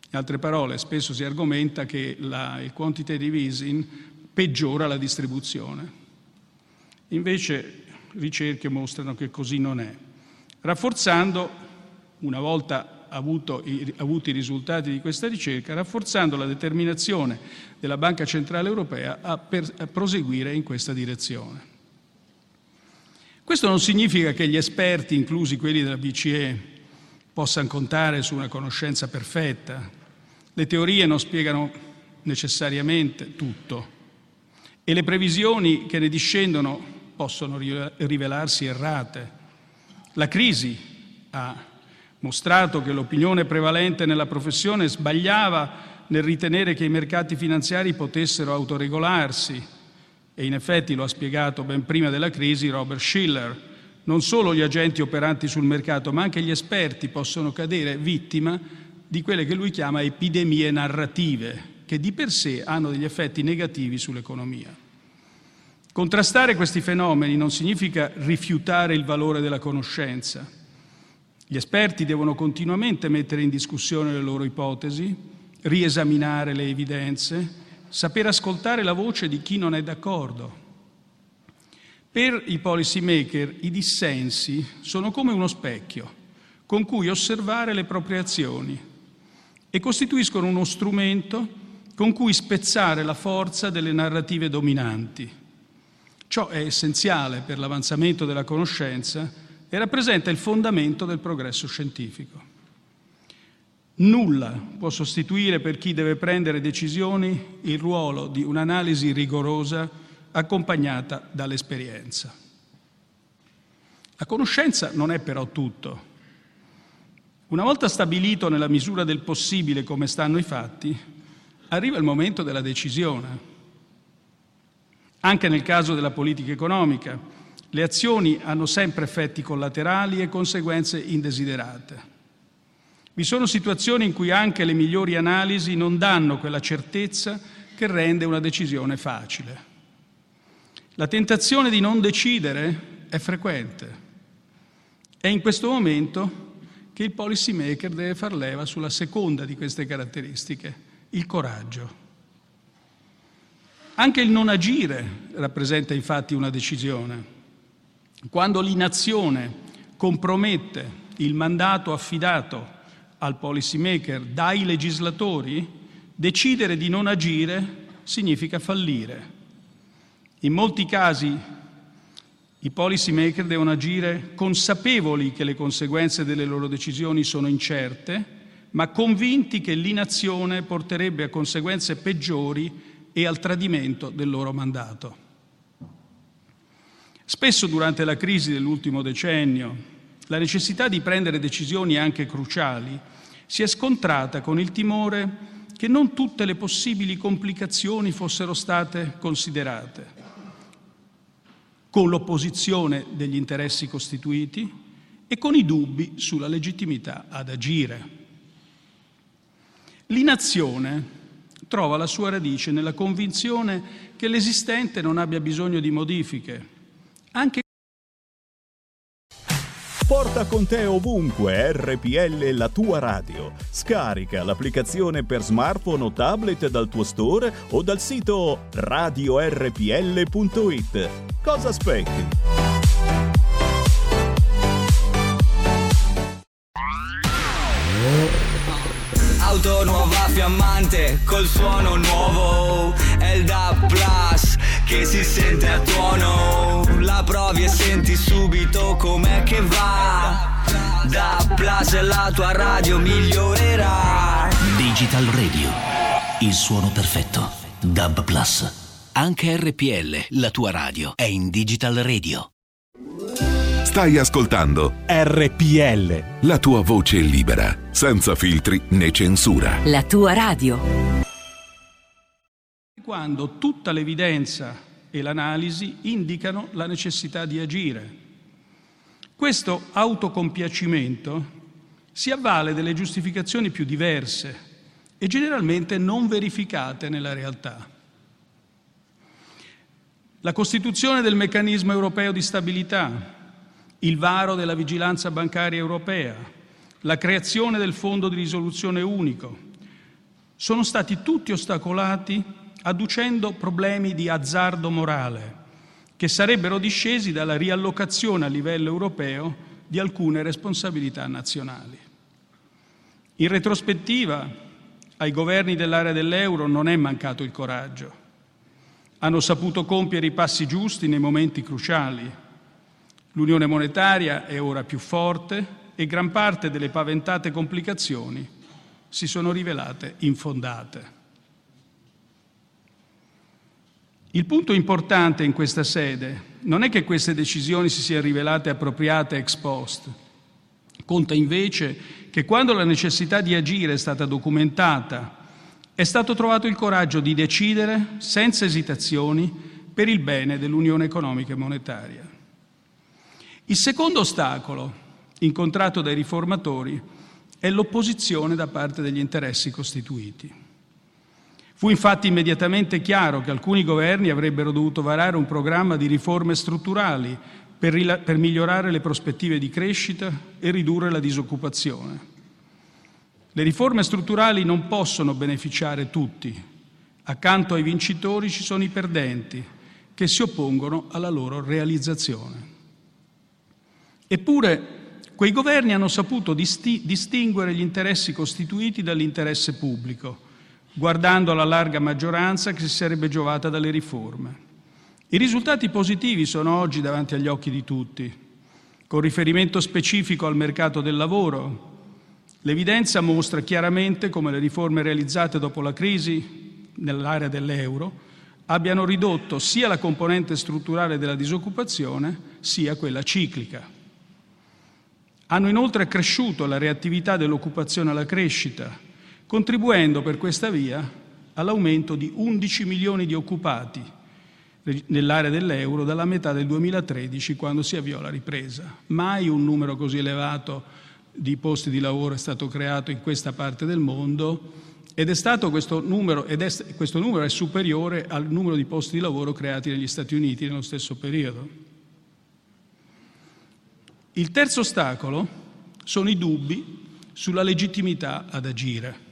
In altre parole, spesso si argomenta che la, il quantitative easing peggiora la distribuzione. Invece ricerche mostrano che così non è. Rafforzando, una volta avuto avuti i risultati di questa ricerca, rafforzando la determinazione della Banca Centrale Europea a, per, a proseguire in questa direzione. Questo non significa che gli esperti, inclusi quelli della BCE, possano contare su una conoscenza perfetta. Le teorie non spiegano necessariamente tutto e le previsioni che ne discendono possono rivelarsi errate. La crisi ha mostrato che l'opinione prevalente nella professione sbagliava nel ritenere che i mercati finanziari potessero autoregolarsi e in effetti lo ha spiegato ben prima della crisi Robert Schiller. Non solo gli agenti operanti sul mercato, ma anche gli esperti possono cadere vittima di quelle che lui chiama epidemie narrative, che di per sé hanno degli effetti negativi sull'economia. Contrastare questi fenomeni non significa rifiutare il valore della conoscenza. Gli esperti devono continuamente mettere in discussione le loro ipotesi, riesaminare le evidenze, saper ascoltare la voce di chi non è d'accordo. Per i policy maker i dissensi sono come uno specchio con cui osservare le proprie azioni e costituiscono uno strumento con cui spezzare la forza delle narrative dominanti. Ciò è essenziale per l'avanzamento della conoscenza e rappresenta il fondamento del progresso scientifico. Nulla può sostituire per chi deve prendere decisioni il ruolo di un'analisi rigorosa accompagnata dall'esperienza. La conoscenza non è però tutto. Una volta stabilito nella misura del possibile come stanno i fatti, arriva il momento della decisione anche nel caso della politica economica, le azioni hanno sempre effetti collaterali e conseguenze indesiderate. Vi sono situazioni in cui anche le migliori analisi non danno quella certezza che rende una decisione facile. La tentazione di non decidere è frequente. È in questo momento che il policy maker deve far leva sulla seconda di queste caratteristiche, il coraggio. Anche il non agire rappresenta infatti una decisione. Quando l'inazione compromette il mandato affidato al policy maker dai legislatori, decidere di non agire significa fallire. In molti casi i policy maker devono agire consapevoli che le conseguenze delle loro decisioni sono incerte, ma convinti che l'inazione porterebbe a conseguenze peggiori e al tradimento del loro mandato. Spesso durante la crisi dell'ultimo decennio la necessità di prendere decisioni anche cruciali si è scontrata con il timore che non tutte le possibili complicazioni fossero state considerate, con l'opposizione degli interessi costituiti e con i dubbi sulla legittimità ad agire. L'inazione trova la sua radice nella convinzione che l'esistente non abbia bisogno di modifiche. Anche Porta con te ovunque RPL la tua radio. Scarica l'applicazione per smartphone o tablet dal tuo store o dal sito radiorpl.it. Cosa aspetti? Auto nuova fiammante col suono nuovo, è il DA Plus che si sente a tuono la provi e senti subito com'è che va DAB Plus la tua radio migliorerà Digital Radio, il suono perfetto. DAB Plus. Anche RPL, la tua radio, è in Digital Radio. Stai ascoltando RPL. la tua voce libera, senza filtri né censura. La tua radio. Quando tutta l'evidenza e l'analisi indicano la necessità di agire. Questo autocompiacimento si avvale delle giustificazioni più diverse e generalmente non verificate nella realtà. La costituzione del meccanismo europeo di stabilità, il varo della vigilanza bancaria europea, la creazione del fondo di risoluzione unico, sono stati tutti ostacolati adducendo problemi di azzardo morale che sarebbero discesi dalla riallocazione a livello europeo di alcune responsabilità nazionali. In retrospettiva, ai governi dell'area dell'euro non è mancato il coraggio. Hanno saputo compiere i passi giusti nei momenti cruciali. L'unione monetaria è ora più forte e gran parte delle paventate complicazioni si sono rivelate infondate. Il punto importante in questa sede non è che queste decisioni si siano rivelate appropriate ex post, conta invece che quando la necessità di agire è stata documentata, è stato trovato il coraggio di decidere senza esitazioni per il bene dell'Unione economica e monetaria. Il secondo ostacolo incontrato dai riformatori è l'opposizione da parte degli interessi costituiti. Fu infatti immediatamente chiaro che alcuni governi avrebbero dovuto varare un programma di riforme strutturali per, rila- per migliorare le prospettive di crescita e ridurre la disoccupazione. Le riforme strutturali non possono beneficiare tutti. Accanto ai vincitori ci sono i perdenti che si oppongono alla loro realizzazione. Eppure quei governi hanno saputo disti- distinguere gli interessi costituiti dall'interesse pubblico guardando alla larga maggioranza che si sarebbe giovata dalle riforme. I risultati positivi sono oggi davanti agli occhi di tutti. Con riferimento specifico al mercato del lavoro, l'evidenza mostra chiaramente come le riforme realizzate dopo la crisi nell'area dell'euro abbiano ridotto sia la componente strutturale della disoccupazione sia quella ciclica. Hanno inoltre accresciuto la reattività dell'occupazione alla crescita, contribuendo per questa via all'aumento di 11 milioni di occupati nell'area dell'euro dalla metà del 2013 quando si avviò la ripresa. Mai un numero così elevato di posti di lavoro è stato creato in questa parte del mondo ed è stato questo numero, ed è, questo numero è superiore al numero di posti di lavoro creati negli Stati Uniti nello stesso periodo. Il terzo ostacolo sono i dubbi sulla legittimità ad agire.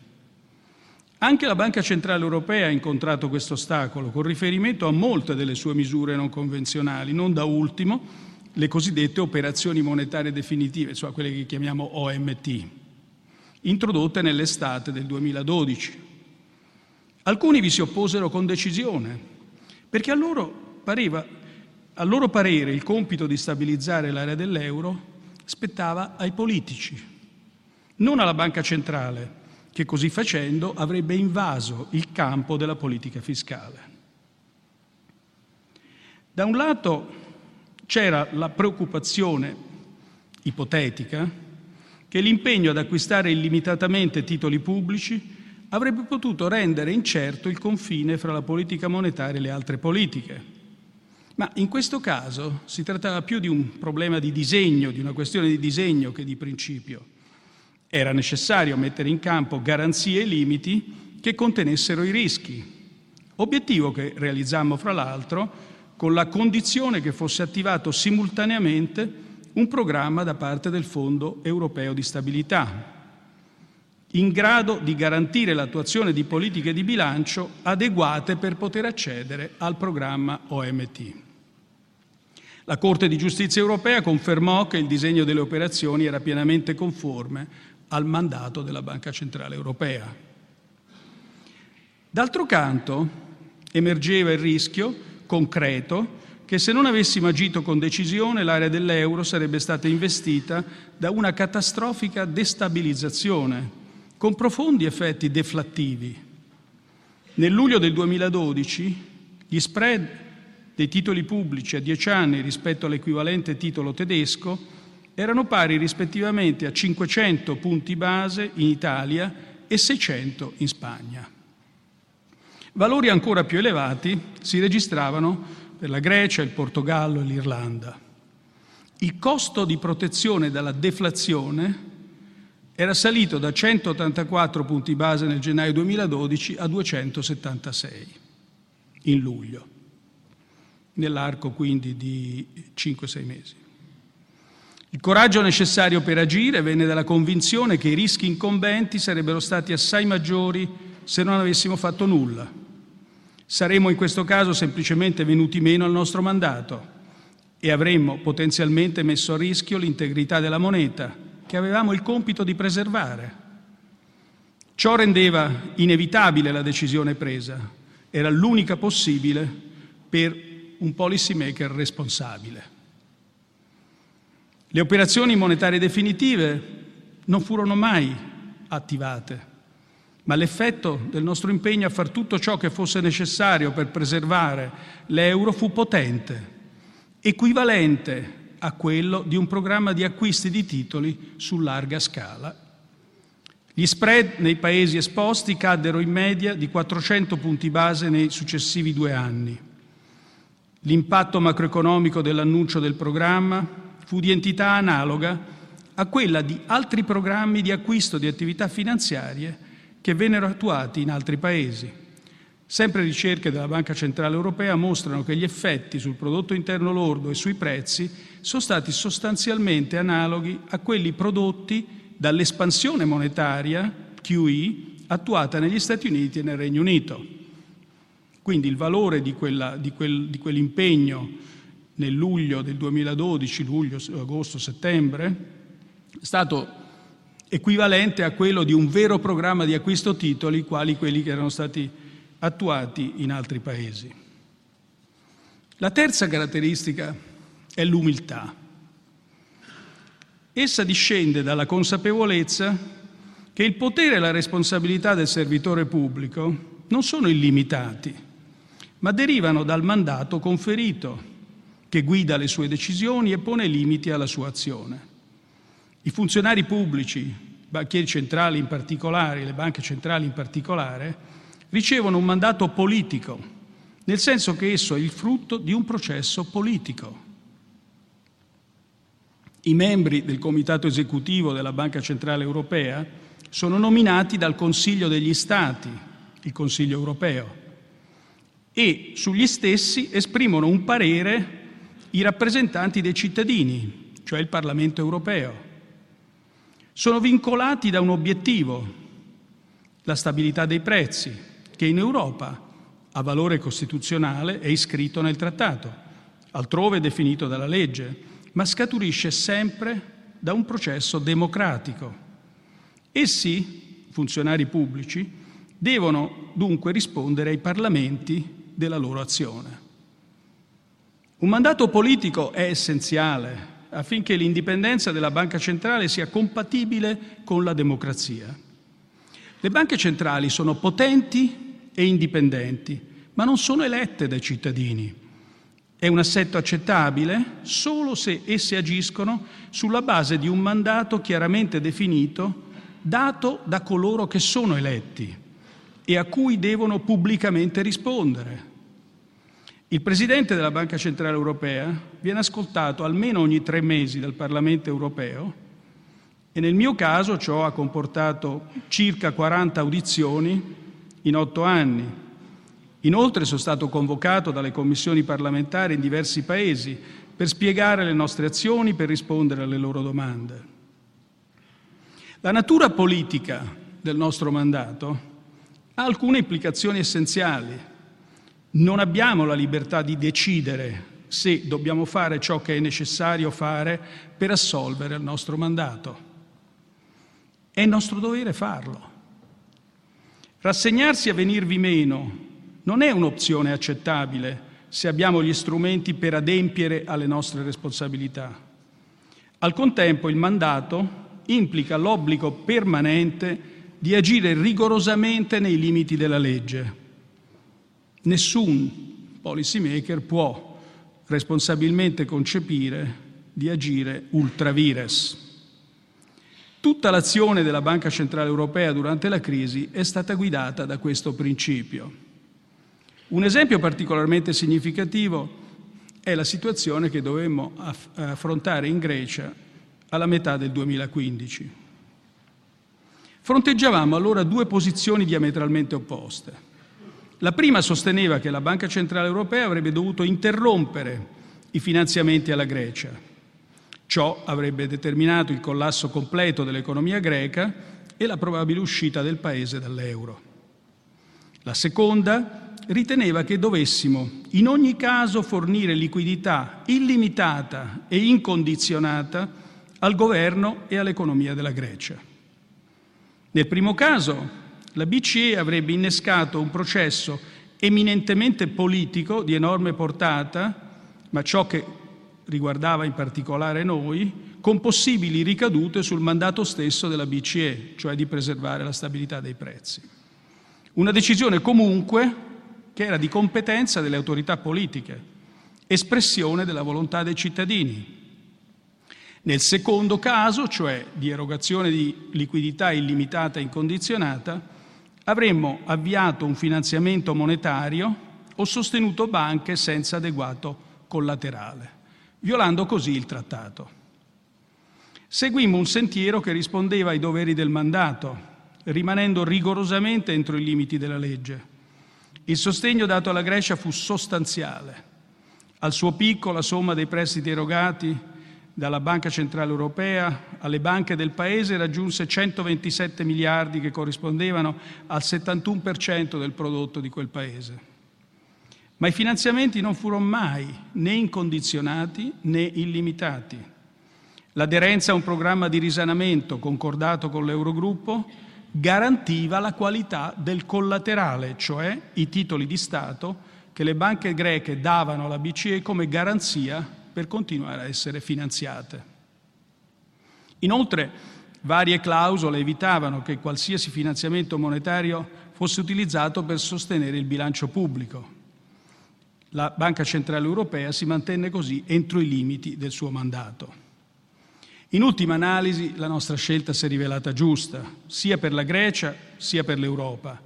Anche la Banca Centrale Europea ha incontrato questo ostacolo con riferimento a molte delle sue misure non convenzionali, non da ultimo le cosiddette operazioni monetarie definitive, cioè quelle che chiamiamo OMT, introdotte nell'estate del 2012. Alcuni vi si opposero con decisione, perché a loro, pareva, a loro parere il compito di stabilizzare l'area dell'euro spettava ai politici, non alla Banca Centrale che così facendo avrebbe invaso il campo della politica fiscale. Da un lato c'era la preoccupazione ipotetica che l'impegno ad acquistare illimitatamente titoli pubblici avrebbe potuto rendere incerto il confine fra la politica monetaria e le altre politiche. Ma in questo caso si trattava più di un problema di disegno, di una questione di disegno che di principio. Era necessario mettere in campo garanzie e limiti che contenessero i rischi, obiettivo che realizzammo fra l'altro con la condizione che fosse attivato simultaneamente un programma da parte del Fondo europeo di stabilità, in grado di garantire l'attuazione di politiche di bilancio adeguate per poter accedere al programma OMT. La Corte di giustizia europea confermò che il disegno delle operazioni era pienamente conforme al mandato della Banca Centrale Europea. D'altro canto, emergeva il rischio concreto che se non avessimo agito con decisione l'area dell'euro sarebbe stata investita da una catastrofica destabilizzazione, con profondi effetti deflattivi. Nel luglio del 2012 gli spread dei titoli pubblici a 10 anni rispetto all'equivalente titolo tedesco erano pari rispettivamente a 500 punti base in Italia e 600 in Spagna. Valori ancora più elevati si registravano per la Grecia, il Portogallo e l'Irlanda. Il costo di protezione dalla deflazione era salito da 184 punti base nel gennaio 2012 a 276 in luglio, nell'arco quindi di 5-6 mesi. Il coraggio necessario per agire venne dalla convinzione che i rischi incombenti sarebbero stati assai maggiori se non avessimo fatto nulla saremmo in questo caso semplicemente venuti meno al nostro mandato e avremmo potenzialmente messo a rischio l'integrità della moneta che avevamo il compito di preservare. Ciò rendeva inevitabile la decisione presa, era l'unica possibile per un policy maker responsabile. Le operazioni monetarie definitive non furono mai attivate ma l'effetto del nostro impegno a far tutto ciò che fosse necessario per preservare l'euro fu potente, equivalente a quello di un programma di acquisti di titoli su larga scala. Gli spread nei paesi esposti caddero in media di 400 punti base nei successivi due anni. L'impatto macroeconomico dell'annuncio del programma fu di entità analoga a quella di altri programmi di acquisto di attività finanziarie che vennero attuati in altri paesi. Sempre ricerche della Banca Centrale Europea mostrano che gli effetti sul prodotto interno lordo e sui prezzi sono stati sostanzialmente analoghi a quelli prodotti dall'espansione monetaria QE attuata negli Stati Uniti e nel Regno Unito. Quindi il valore di, quella, di, quel, di quell'impegno nel luglio del 2012, luglio, agosto, settembre, è stato equivalente a quello di un vero programma di acquisto titoli, quali quelli che erano stati attuati in altri paesi. La terza caratteristica è l'umiltà. Essa discende dalla consapevolezza che il potere e la responsabilità del servitore pubblico non sono illimitati, ma derivano dal mandato conferito che guida le sue decisioni e pone limiti alla sua azione. I funzionari pubblici, i banchieri centrali in particolare, le banche centrali in particolare, ricevono un mandato politico, nel senso che esso è il frutto di un processo politico. I membri del comitato esecutivo della Banca Centrale Europea sono nominati dal Consiglio degli Stati, il Consiglio europeo, e sugli stessi esprimono un parere i rappresentanti dei cittadini, cioè il Parlamento europeo sono vincolati da un obiettivo, la stabilità dei prezzi, che in Europa ha valore costituzionale è iscritto nel trattato, altrove definito dalla legge, ma scaturisce sempre da un processo democratico. Essi, funzionari pubblici, devono dunque rispondere ai parlamenti della loro azione. Un mandato politico è essenziale affinché l'indipendenza della banca centrale sia compatibile con la democrazia. Le banche centrali sono potenti e indipendenti, ma non sono elette dai cittadini. È un assetto accettabile solo se esse agiscono sulla base di un mandato chiaramente definito dato da coloro che sono eletti e a cui devono pubblicamente rispondere. Il Presidente della Banca Centrale Europea viene ascoltato almeno ogni tre mesi dal Parlamento europeo e nel mio caso ciò ha comportato circa 40 audizioni in otto anni. Inoltre sono stato convocato dalle commissioni parlamentari in diversi paesi per spiegare le nostre azioni, per rispondere alle loro domande. La natura politica del nostro mandato ha alcune implicazioni essenziali non abbiamo la libertà di decidere se dobbiamo fare ciò che è necessario fare per assolvere il nostro mandato. È nostro dovere farlo. Rassegnarsi a venirvi meno non è un'opzione accettabile se abbiamo gli strumenti per adempiere alle nostre responsabilità. Al contempo il mandato implica l'obbligo permanente di agire rigorosamente nei limiti della legge. Nessun policy maker può responsabilmente concepire di agire ultra vires. Tutta l'azione della Banca Centrale Europea durante la crisi è stata guidata da questo principio. Un esempio particolarmente significativo è la situazione che dovemmo affrontare in Grecia alla metà del 2015. Fronteggiavamo allora due posizioni diametralmente opposte. La prima sosteneva che la Banca Centrale Europea avrebbe dovuto interrompere i finanziamenti alla Grecia. Ciò avrebbe determinato il collasso completo dell'economia greca e la probabile uscita del paese dall'euro. La seconda riteneva che dovessimo in ogni caso fornire liquidità illimitata e incondizionata al governo e all'economia della Grecia. Nel primo caso la BCE avrebbe innescato un processo eminentemente politico di enorme portata, ma ciò che riguardava in particolare noi, con possibili ricadute sul mandato stesso della BCE, cioè di preservare la stabilità dei prezzi. Una decisione comunque che era di competenza delle autorità politiche, espressione della volontà dei cittadini. Nel secondo caso, cioè di erogazione di liquidità illimitata e incondizionata, avremmo avviato un finanziamento monetario o sostenuto banche senza adeguato collaterale, violando così il trattato. Seguimmo un sentiero che rispondeva ai doveri del mandato, rimanendo rigorosamente entro i limiti della legge. Il sostegno dato alla Grecia fu sostanziale. Al suo picco la somma dei prestiti erogati dalla Banca Centrale Europea alle banche del Paese raggiunse 127 miliardi che corrispondevano al 71% del prodotto di quel Paese. Ma i finanziamenti non furono mai né incondizionati né illimitati. L'aderenza a un programma di risanamento concordato con l'Eurogruppo garantiva la qualità del collaterale, cioè i titoli di Stato che le banche greche davano alla BCE come garanzia per continuare a essere finanziate. Inoltre, varie clausole evitavano che qualsiasi finanziamento monetario fosse utilizzato per sostenere il bilancio pubblico. La Banca Centrale Europea si mantenne così entro i limiti del suo mandato. In ultima analisi la nostra scelta si è rivelata giusta, sia per la Grecia sia per l'Europa,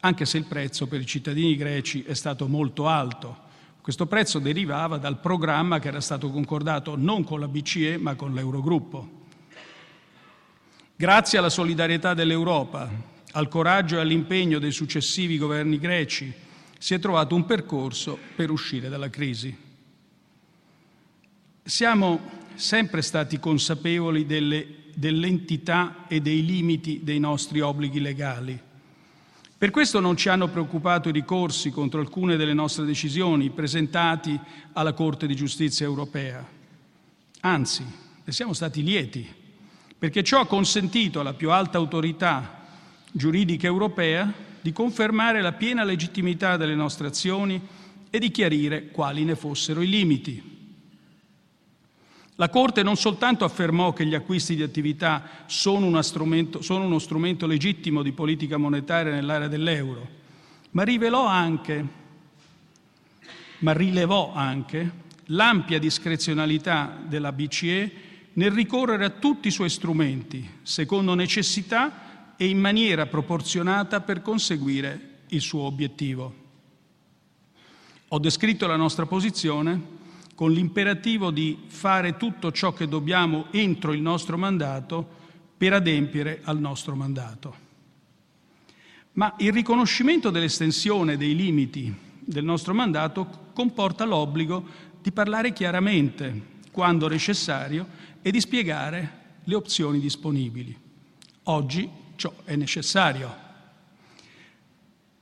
anche se il prezzo per i cittadini greci è stato molto alto. Questo prezzo derivava dal programma che era stato concordato non con la BCE ma con l'Eurogruppo. Grazie alla solidarietà dell'Europa, al coraggio e all'impegno dei successivi governi greci, si è trovato un percorso per uscire dalla crisi. Siamo sempre stati consapevoli delle, dell'entità e dei limiti dei nostri obblighi legali. Per questo non ci hanno preoccupato i ricorsi contro alcune delle nostre decisioni presentati alla Corte di giustizia europea. Anzi, ne siamo stati lieti, perché ciò ha consentito alla più alta autorità giuridica europea di confermare la piena legittimità delle nostre azioni e di chiarire quali ne fossero i limiti. La Corte non soltanto affermò che gli acquisti di attività sono, uno strumento, sono uno strumento legittimo di politica monetaria nell'area dell'euro, ma rivelò anche, ma rilevò anche l'ampia discrezionalità della BCE nel ricorrere a tutti i suoi strumenti, secondo necessità e in maniera proporzionata per conseguire il suo obiettivo. Ho descritto la nostra posizione con l'imperativo di fare tutto ciò che dobbiamo entro il nostro mandato per adempiere al nostro mandato. Ma il riconoscimento dell'estensione dei limiti del nostro mandato comporta l'obbligo di parlare chiaramente, quando necessario, e di spiegare le opzioni disponibili. Oggi ciò è necessario.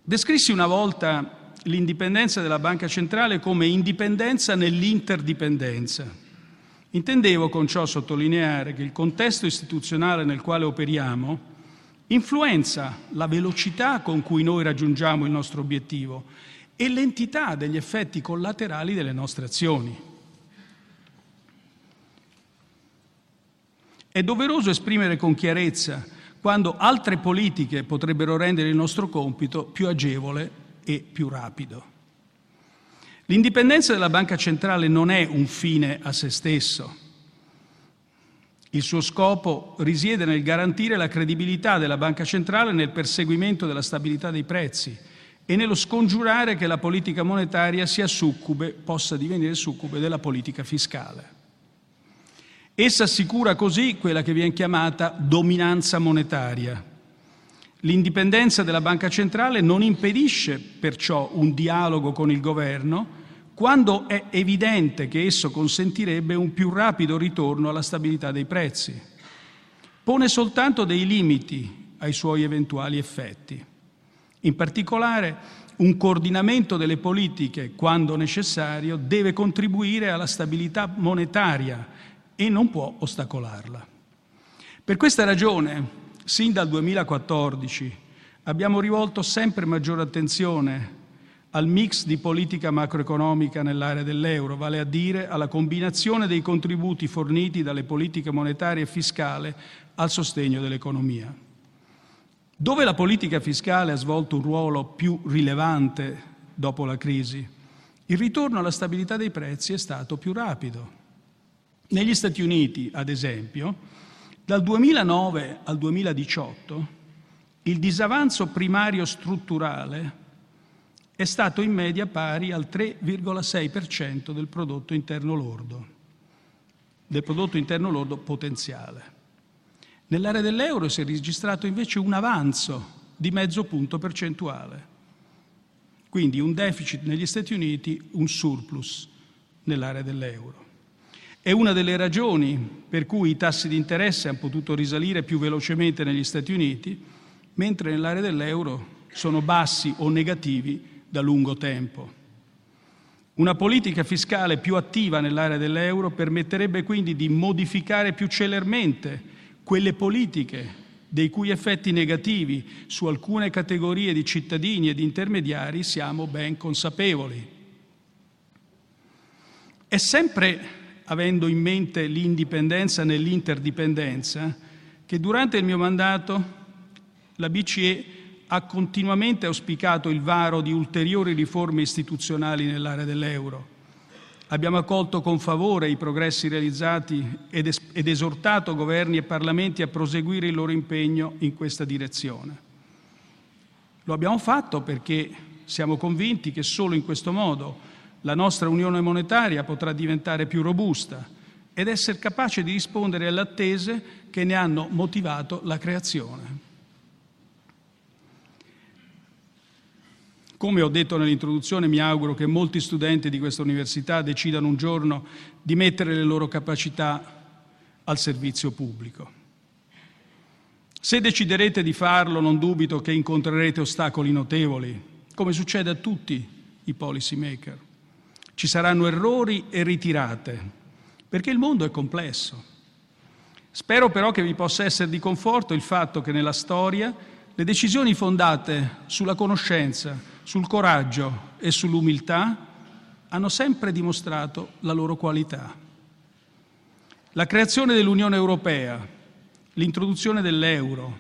Descrissi una volta l'indipendenza della banca centrale come indipendenza nell'interdipendenza. Intendevo con ciò sottolineare che il contesto istituzionale nel quale operiamo influenza la velocità con cui noi raggiungiamo il nostro obiettivo e l'entità degli effetti collaterali delle nostre azioni. È doveroso esprimere con chiarezza quando altre politiche potrebbero rendere il nostro compito più agevole e più rapido. L'indipendenza della banca centrale non è un fine a se stesso. Il suo scopo risiede nel garantire la credibilità della banca centrale nel perseguimento della stabilità dei prezzi e nello scongiurare che la politica monetaria sia succube, possa divenire succube della politica fiscale. Essa assicura così quella che viene chiamata dominanza monetaria. L'indipendenza della banca centrale non impedisce perciò un dialogo con il governo quando è evidente che esso consentirebbe un più rapido ritorno alla stabilità dei prezzi. Pone soltanto dei limiti ai suoi eventuali effetti. In particolare, un coordinamento delle politiche, quando necessario, deve contribuire alla stabilità monetaria e non può ostacolarla. Per questa ragione, sin dal 2014, abbiamo rivolto sempre maggiore attenzione al mix di politica macroeconomica nell'area dell'euro, vale a dire alla combinazione dei contributi forniti dalle politiche monetarie e fiscale al sostegno dell'economia. Dove la politica fiscale ha svolto un ruolo più rilevante dopo la crisi, il ritorno alla stabilità dei prezzi è stato più rapido. Negli Stati Uniti, ad esempio, dal 2009 al 2018 il disavanzo primario strutturale è stato in media pari al 3,6% del prodotto interno lordo, del prodotto interno lordo potenziale. Nell'area dell'euro si è registrato invece un avanzo di mezzo punto percentuale, quindi un deficit negli Stati Uniti, un surplus nell'area dell'euro. È una delle ragioni per cui i tassi di interesse hanno potuto risalire più velocemente negli Stati Uniti, mentre nell'area dell'euro sono bassi o negativi da lungo tempo. Una politica fiscale più attiva nell'area dell'euro permetterebbe quindi di modificare più celermente quelle politiche dei cui effetti negativi su alcune categorie di cittadini e di intermediari siamo ben consapevoli. È sempre avendo in mente l'indipendenza nell'interdipendenza che durante il mio mandato la BCE ha continuamente auspicato il varo di ulteriori riforme istituzionali nell'area dell'euro. Abbiamo accolto con favore i progressi realizzati ed, es- ed esortato governi e parlamenti a proseguire il loro impegno in questa direzione. Lo abbiamo fatto perché siamo convinti che solo in questo modo la nostra unione monetaria potrà diventare più robusta ed essere capace di rispondere alle attese che ne hanno motivato la creazione. Come ho detto nell'introduzione, mi auguro che molti studenti di questa università decidano un giorno di mettere le loro capacità al servizio pubblico. Se deciderete di farlo, non dubito che incontrerete ostacoli notevoli, come succede a tutti i policy maker. Ci saranno errori e ritirate, perché il mondo è complesso. Spero però che vi possa essere di conforto il fatto che nella storia le decisioni fondate sulla conoscenza, sul coraggio e sull'umiltà hanno sempre dimostrato la loro qualità. La creazione dell'Unione Europea, l'introduzione dell'euro,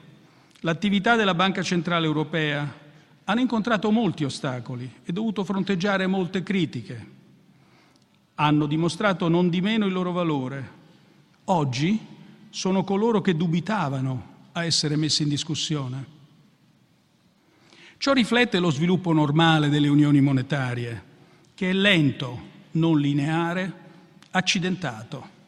l'attività della Banca Centrale Europea hanno incontrato molti ostacoli e dovuto fronteggiare molte critiche. Hanno dimostrato non di meno il loro valore. Oggi sono coloro che dubitavano a essere messi in discussione. Ciò riflette lo sviluppo normale delle unioni monetarie, che è lento, non lineare, accidentato.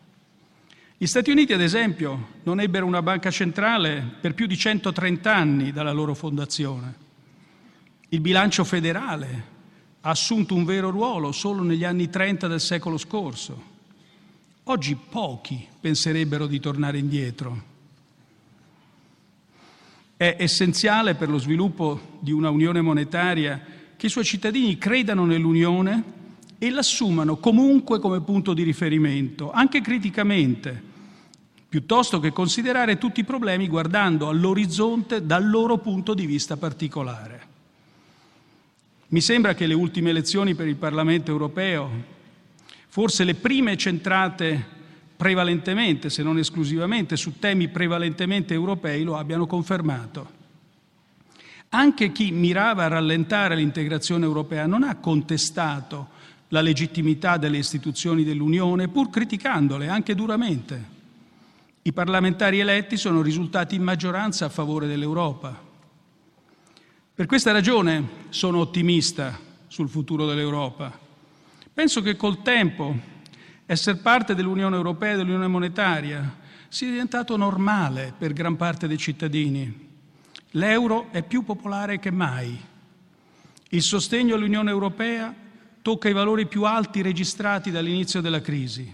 Gli Stati Uniti, ad esempio, non ebbero una banca centrale per più di 130 anni dalla loro fondazione. Il bilancio federale ha assunto un vero ruolo solo negli anni 30 del secolo scorso. Oggi pochi penserebbero di tornare indietro è essenziale per lo sviluppo di una unione monetaria che i suoi cittadini credano nell'unione e l'assumano comunque come punto di riferimento, anche criticamente, piuttosto che considerare tutti i problemi guardando all'orizzonte dal loro punto di vista particolare. Mi sembra che le ultime elezioni per il Parlamento europeo, forse le prime centrate prevalentemente, se non esclusivamente, su temi prevalentemente europei, lo abbiano confermato. Anche chi mirava a rallentare l'integrazione europea non ha contestato la legittimità delle istituzioni dell'Unione, pur criticandole anche duramente. I parlamentari eletti sono risultati in maggioranza a favore dell'Europa. Per questa ragione sono ottimista sul futuro dell'Europa. Penso che col tempo essere parte dell'Unione Europea e dell'Unione Monetaria sia diventato normale per gran parte dei cittadini. L'euro è più popolare che mai. Il sostegno all'Unione Europea tocca i valori più alti registrati dall'inizio della crisi.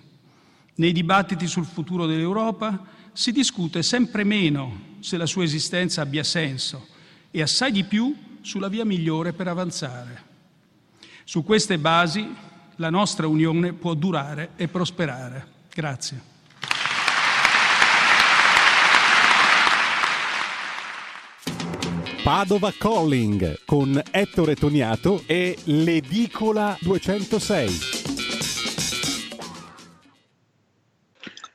Nei dibattiti sul futuro dell'Europa si discute sempre meno se la sua esistenza abbia senso e assai di più sulla via migliore per avanzare. Su queste basi la nostra Unione può durare e prosperare. Grazie. Padova Calling con Ettore Toniato e l'Edicola 206.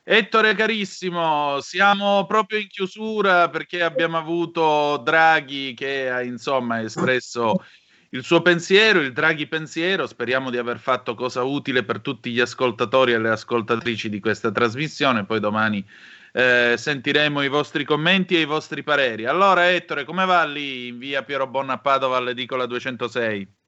Ettore carissimo, siamo proprio in chiusura perché abbiamo avuto Draghi che ha insomma espresso il suo pensiero, il Draghi pensiero. Speriamo di aver fatto cosa utile per tutti gli ascoltatori e le ascoltatrici di questa trasmissione. Poi domani eh, sentiremo i vostri commenti e i vostri pareri. Allora, Ettore, come va lì in via Piero Bonna a Padova all'edicola 206?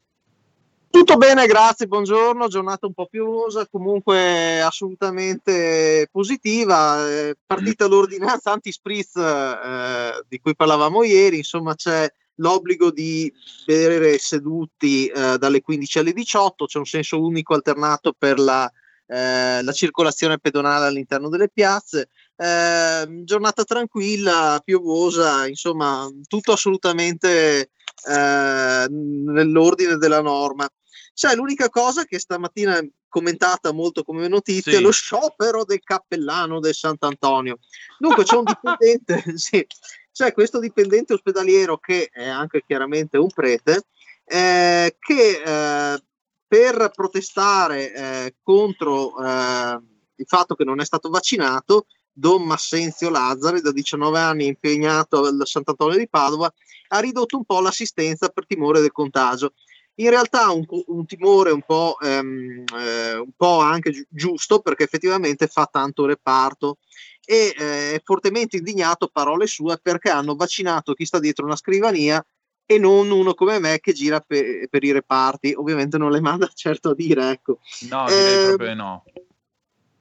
Tutto bene, grazie, buongiorno, giornata un po' piovosa, comunque assolutamente positiva, eh, partita l'ordinanza anti-spritz eh, di cui parlavamo ieri, insomma c'è l'obbligo di bere seduti eh, dalle 15 alle 18, c'è un senso unico alternato per la, eh, la circolazione pedonale all'interno delle piazze, eh, giornata tranquilla, piovosa, insomma tutto assolutamente eh, nell'ordine della norma. C'è l'unica cosa che stamattina è commentata molto come notizia, sì. lo sciopero del cappellano del Sant'Antonio. Dunque c'è un dipendente, sì, c'è questo dipendente ospedaliero che è anche chiaramente un prete, eh, che eh, per protestare eh, contro eh, il fatto che non è stato vaccinato, Don Massenzio Lazzari, da 19 anni impegnato al Sant'Antonio di Padova, ha ridotto un po' l'assistenza per timore del contagio. In realtà un, un timore un po', ehm, eh, un po', anche gi- giusto perché effettivamente fa tanto reparto e eh, è fortemente indignato, parole sue, perché hanno vaccinato chi sta dietro una scrivania e non uno come me che gira per, per i reparti. Ovviamente non le manda certo a dire, ecco. No, direi eh, proprio no.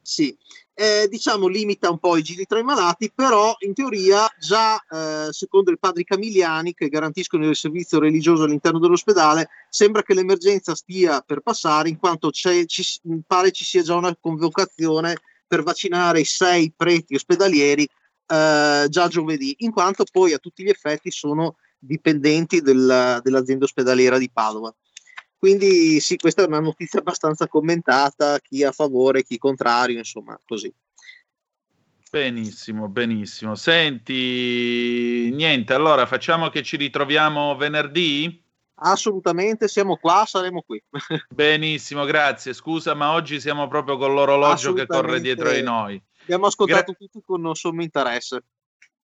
Sì, eh, diciamo limita un po' i giri tra i malati, però in teoria già eh, secondo i padri Camiliani che garantiscono il servizio religioso all'interno dell'ospedale, sembra che l'emergenza stia per passare in quanto ci, pare ci sia già una convocazione per vaccinare i sei preti ospedalieri eh, già giovedì, in quanto poi a tutti gli effetti sono dipendenti del, dell'azienda ospedaliera di Padova. Quindi sì, questa è una notizia abbastanza commentata, chi a favore, chi contrario, insomma, così. Benissimo, benissimo. Senti, niente, allora facciamo che ci ritroviamo venerdì? Assolutamente, siamo qua, saremo qui. Benissimo, grazie. Scusa, ma oggi siamo proprio con l'orologio che corre dietro di noi. Abbiamo ascoltato Gra- tutti con sommo interesse.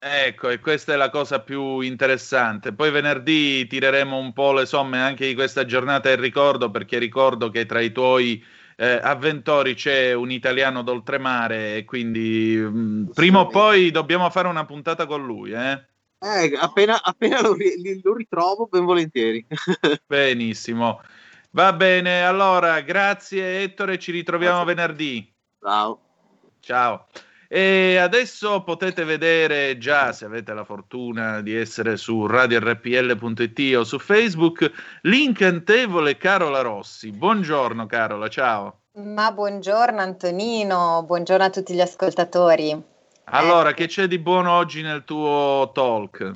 Ecco, e questa è la cosa più interessante. Poi venerdì tireremo un po' le somme anche di questa giornata e ricordo, perché ricordo che tra i tuoi eh, avventori c'è un italiano d'oltremare e quindi mh, mm, prima o poi dobbiamo fare una puntata con lui, eh? Eh, appena, appena lo, lo, ritrovo, ben volentieri. Benissimo. Va bene, allora, grazie Ettore, ci ritroviamo grazie. venerdì. Ciao. Ciao. E adesso potete vedere già, se avete la fortuna di essere su radiorpl.it o su Facebook, l'incantevole Carola Rossi. Buongiorno Carola, ciao. Ma buongiorno Antonino, buongiorno a tutti gli ascoltatori. Allora, ecco. che c'è di buono oggi nel tuo talk?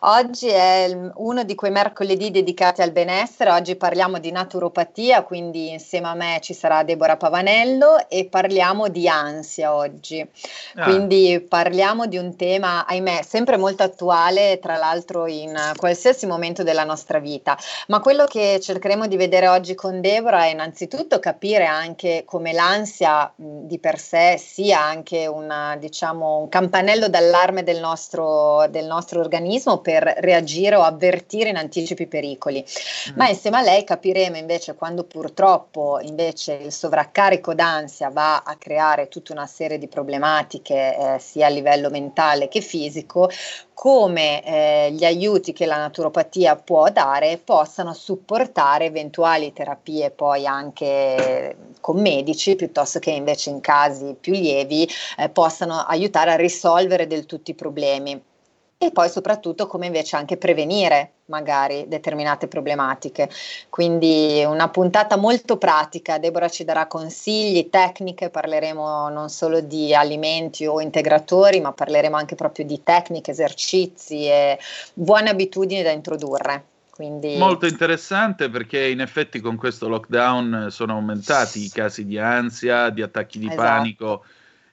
Oggi è uno di quei mercoledì dedicati al benessere, oggi parliamo di naturopatia, quindi insieme a me ci sarà Deborah Pavanello e parliamo di ansia oggi. Ah. Quindi parliamo di un tema, ahimè, sempre molto attuale, tra l'altro in qualsiasi momento della nostra vita, ma quello che cercheremo di vedere oggi con Deborah è innanzitutto capire anche come l'ansia di per sé sia anche una, diciamo, un campanello d'allarme del nostro, del nostro organismo per reagire o avvertire in anticipo i pericoli. Mm. Ma insieme a lei capiremo invece quando purtroppo invece il sovraccarico d'ansia va a creare tutta una serie di problematiche eh, sia a livello mentale che fisico, come eh, gli aiuti che la naturopatia può dare possano supportare eventuali terapie poi anche con medici piuttosto che invece in casi più lievi eh, possano aiutare a risolvere del tutti i problemi e poi soprattutto come invece anche prevenire magari determinate problematiche. Quindi una puntata molto pratica, Deborah ci darà consigli, tecniche, parleremo non solo di alimenti o integratori, ma parleremo anche proprio di tecniche, esercizi e buone abitudini da introdurre. Quindi... Molto interessante perché in effetti con questo lockdown sono aumentati i casi di ansia, di attacchi di esatto. panico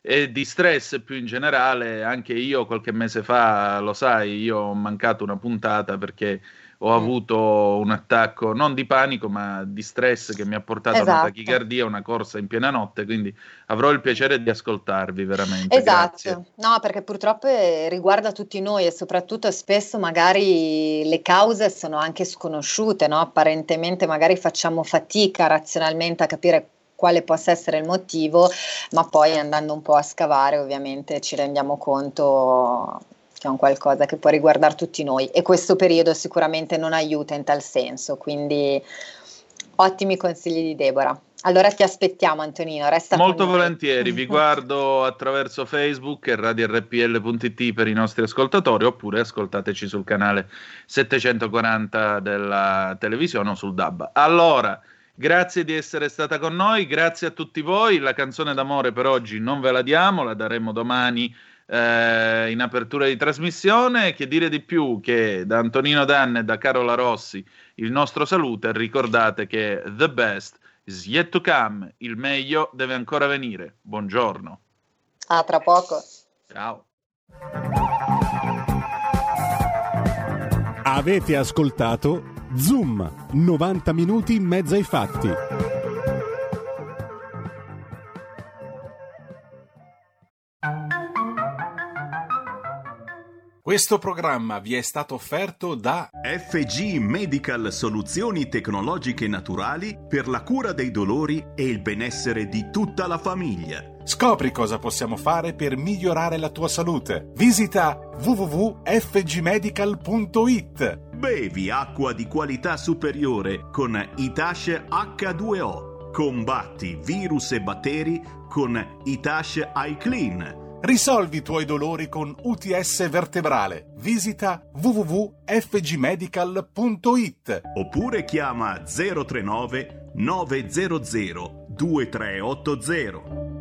e di stress più in generale. Anche io qualche mese fa, lo sai, io ho mancato una puntata perché ho mm. avuto un attacco non di panico ma di stress che mi ha portato esatto. a una esatto. tachicardia, una corsa in piena notte, quindi avrò il piacere di ascoltarvi veramente. Esatto, Grazie. no perché purtroppo riguarda tutti noi e soprattutto spesso magari le cause sono anche sconosciute, no? apparentemente magari facciamo fatica razionalmente a capire quale possa essere il motivo, ma poi andando un po' a scavare ovviamente ci rendiamo conto che è un qualcosa che può riguardare tutti noi e questo periodo sicuramente non aiuta in tal senso, quindi ottimi consigli di Deborah. Allora ti aspettiamo Antonino, resta Molto volentieri, vi guardo attraverso Facebook e radiorpl.it per i nostri ascoltatori oppure ascoltateci sul canale 740 della televisione o sul DAB. Allora, Grazie di essere stata con noi, grazie a tutti voi. La canzone d'amore per oggi non ve la diamo, la daremo domani eh, in apertura di trasmissione. Che dire di più che da Antonino Danne e da Carola Rossi il nostro saluto e ricordate che the best is yet to come, il meglio deve ancora venire. Buongiorno. A tra poco. Ciao. Avete ascoltato Zoom, 90 minuti in mezzo ai fatti. Questo programma vi è stato offerto da FG Medical Soluzioni Tecnologiche Naturali per la cura dei dolori e il benessere di tutta la famiglia. Scopri cosa possiamo fare per migliorare la tua salute. Visita www.fgmedical.it Bevi acqua di qualità superiore con Itash H2O. Combatti virus e batteri con Itash iClean. Risolvi i tuoi dolori con UTS vertebrale. Visita www.fgmedical.it oppure chiama 039 900 2380.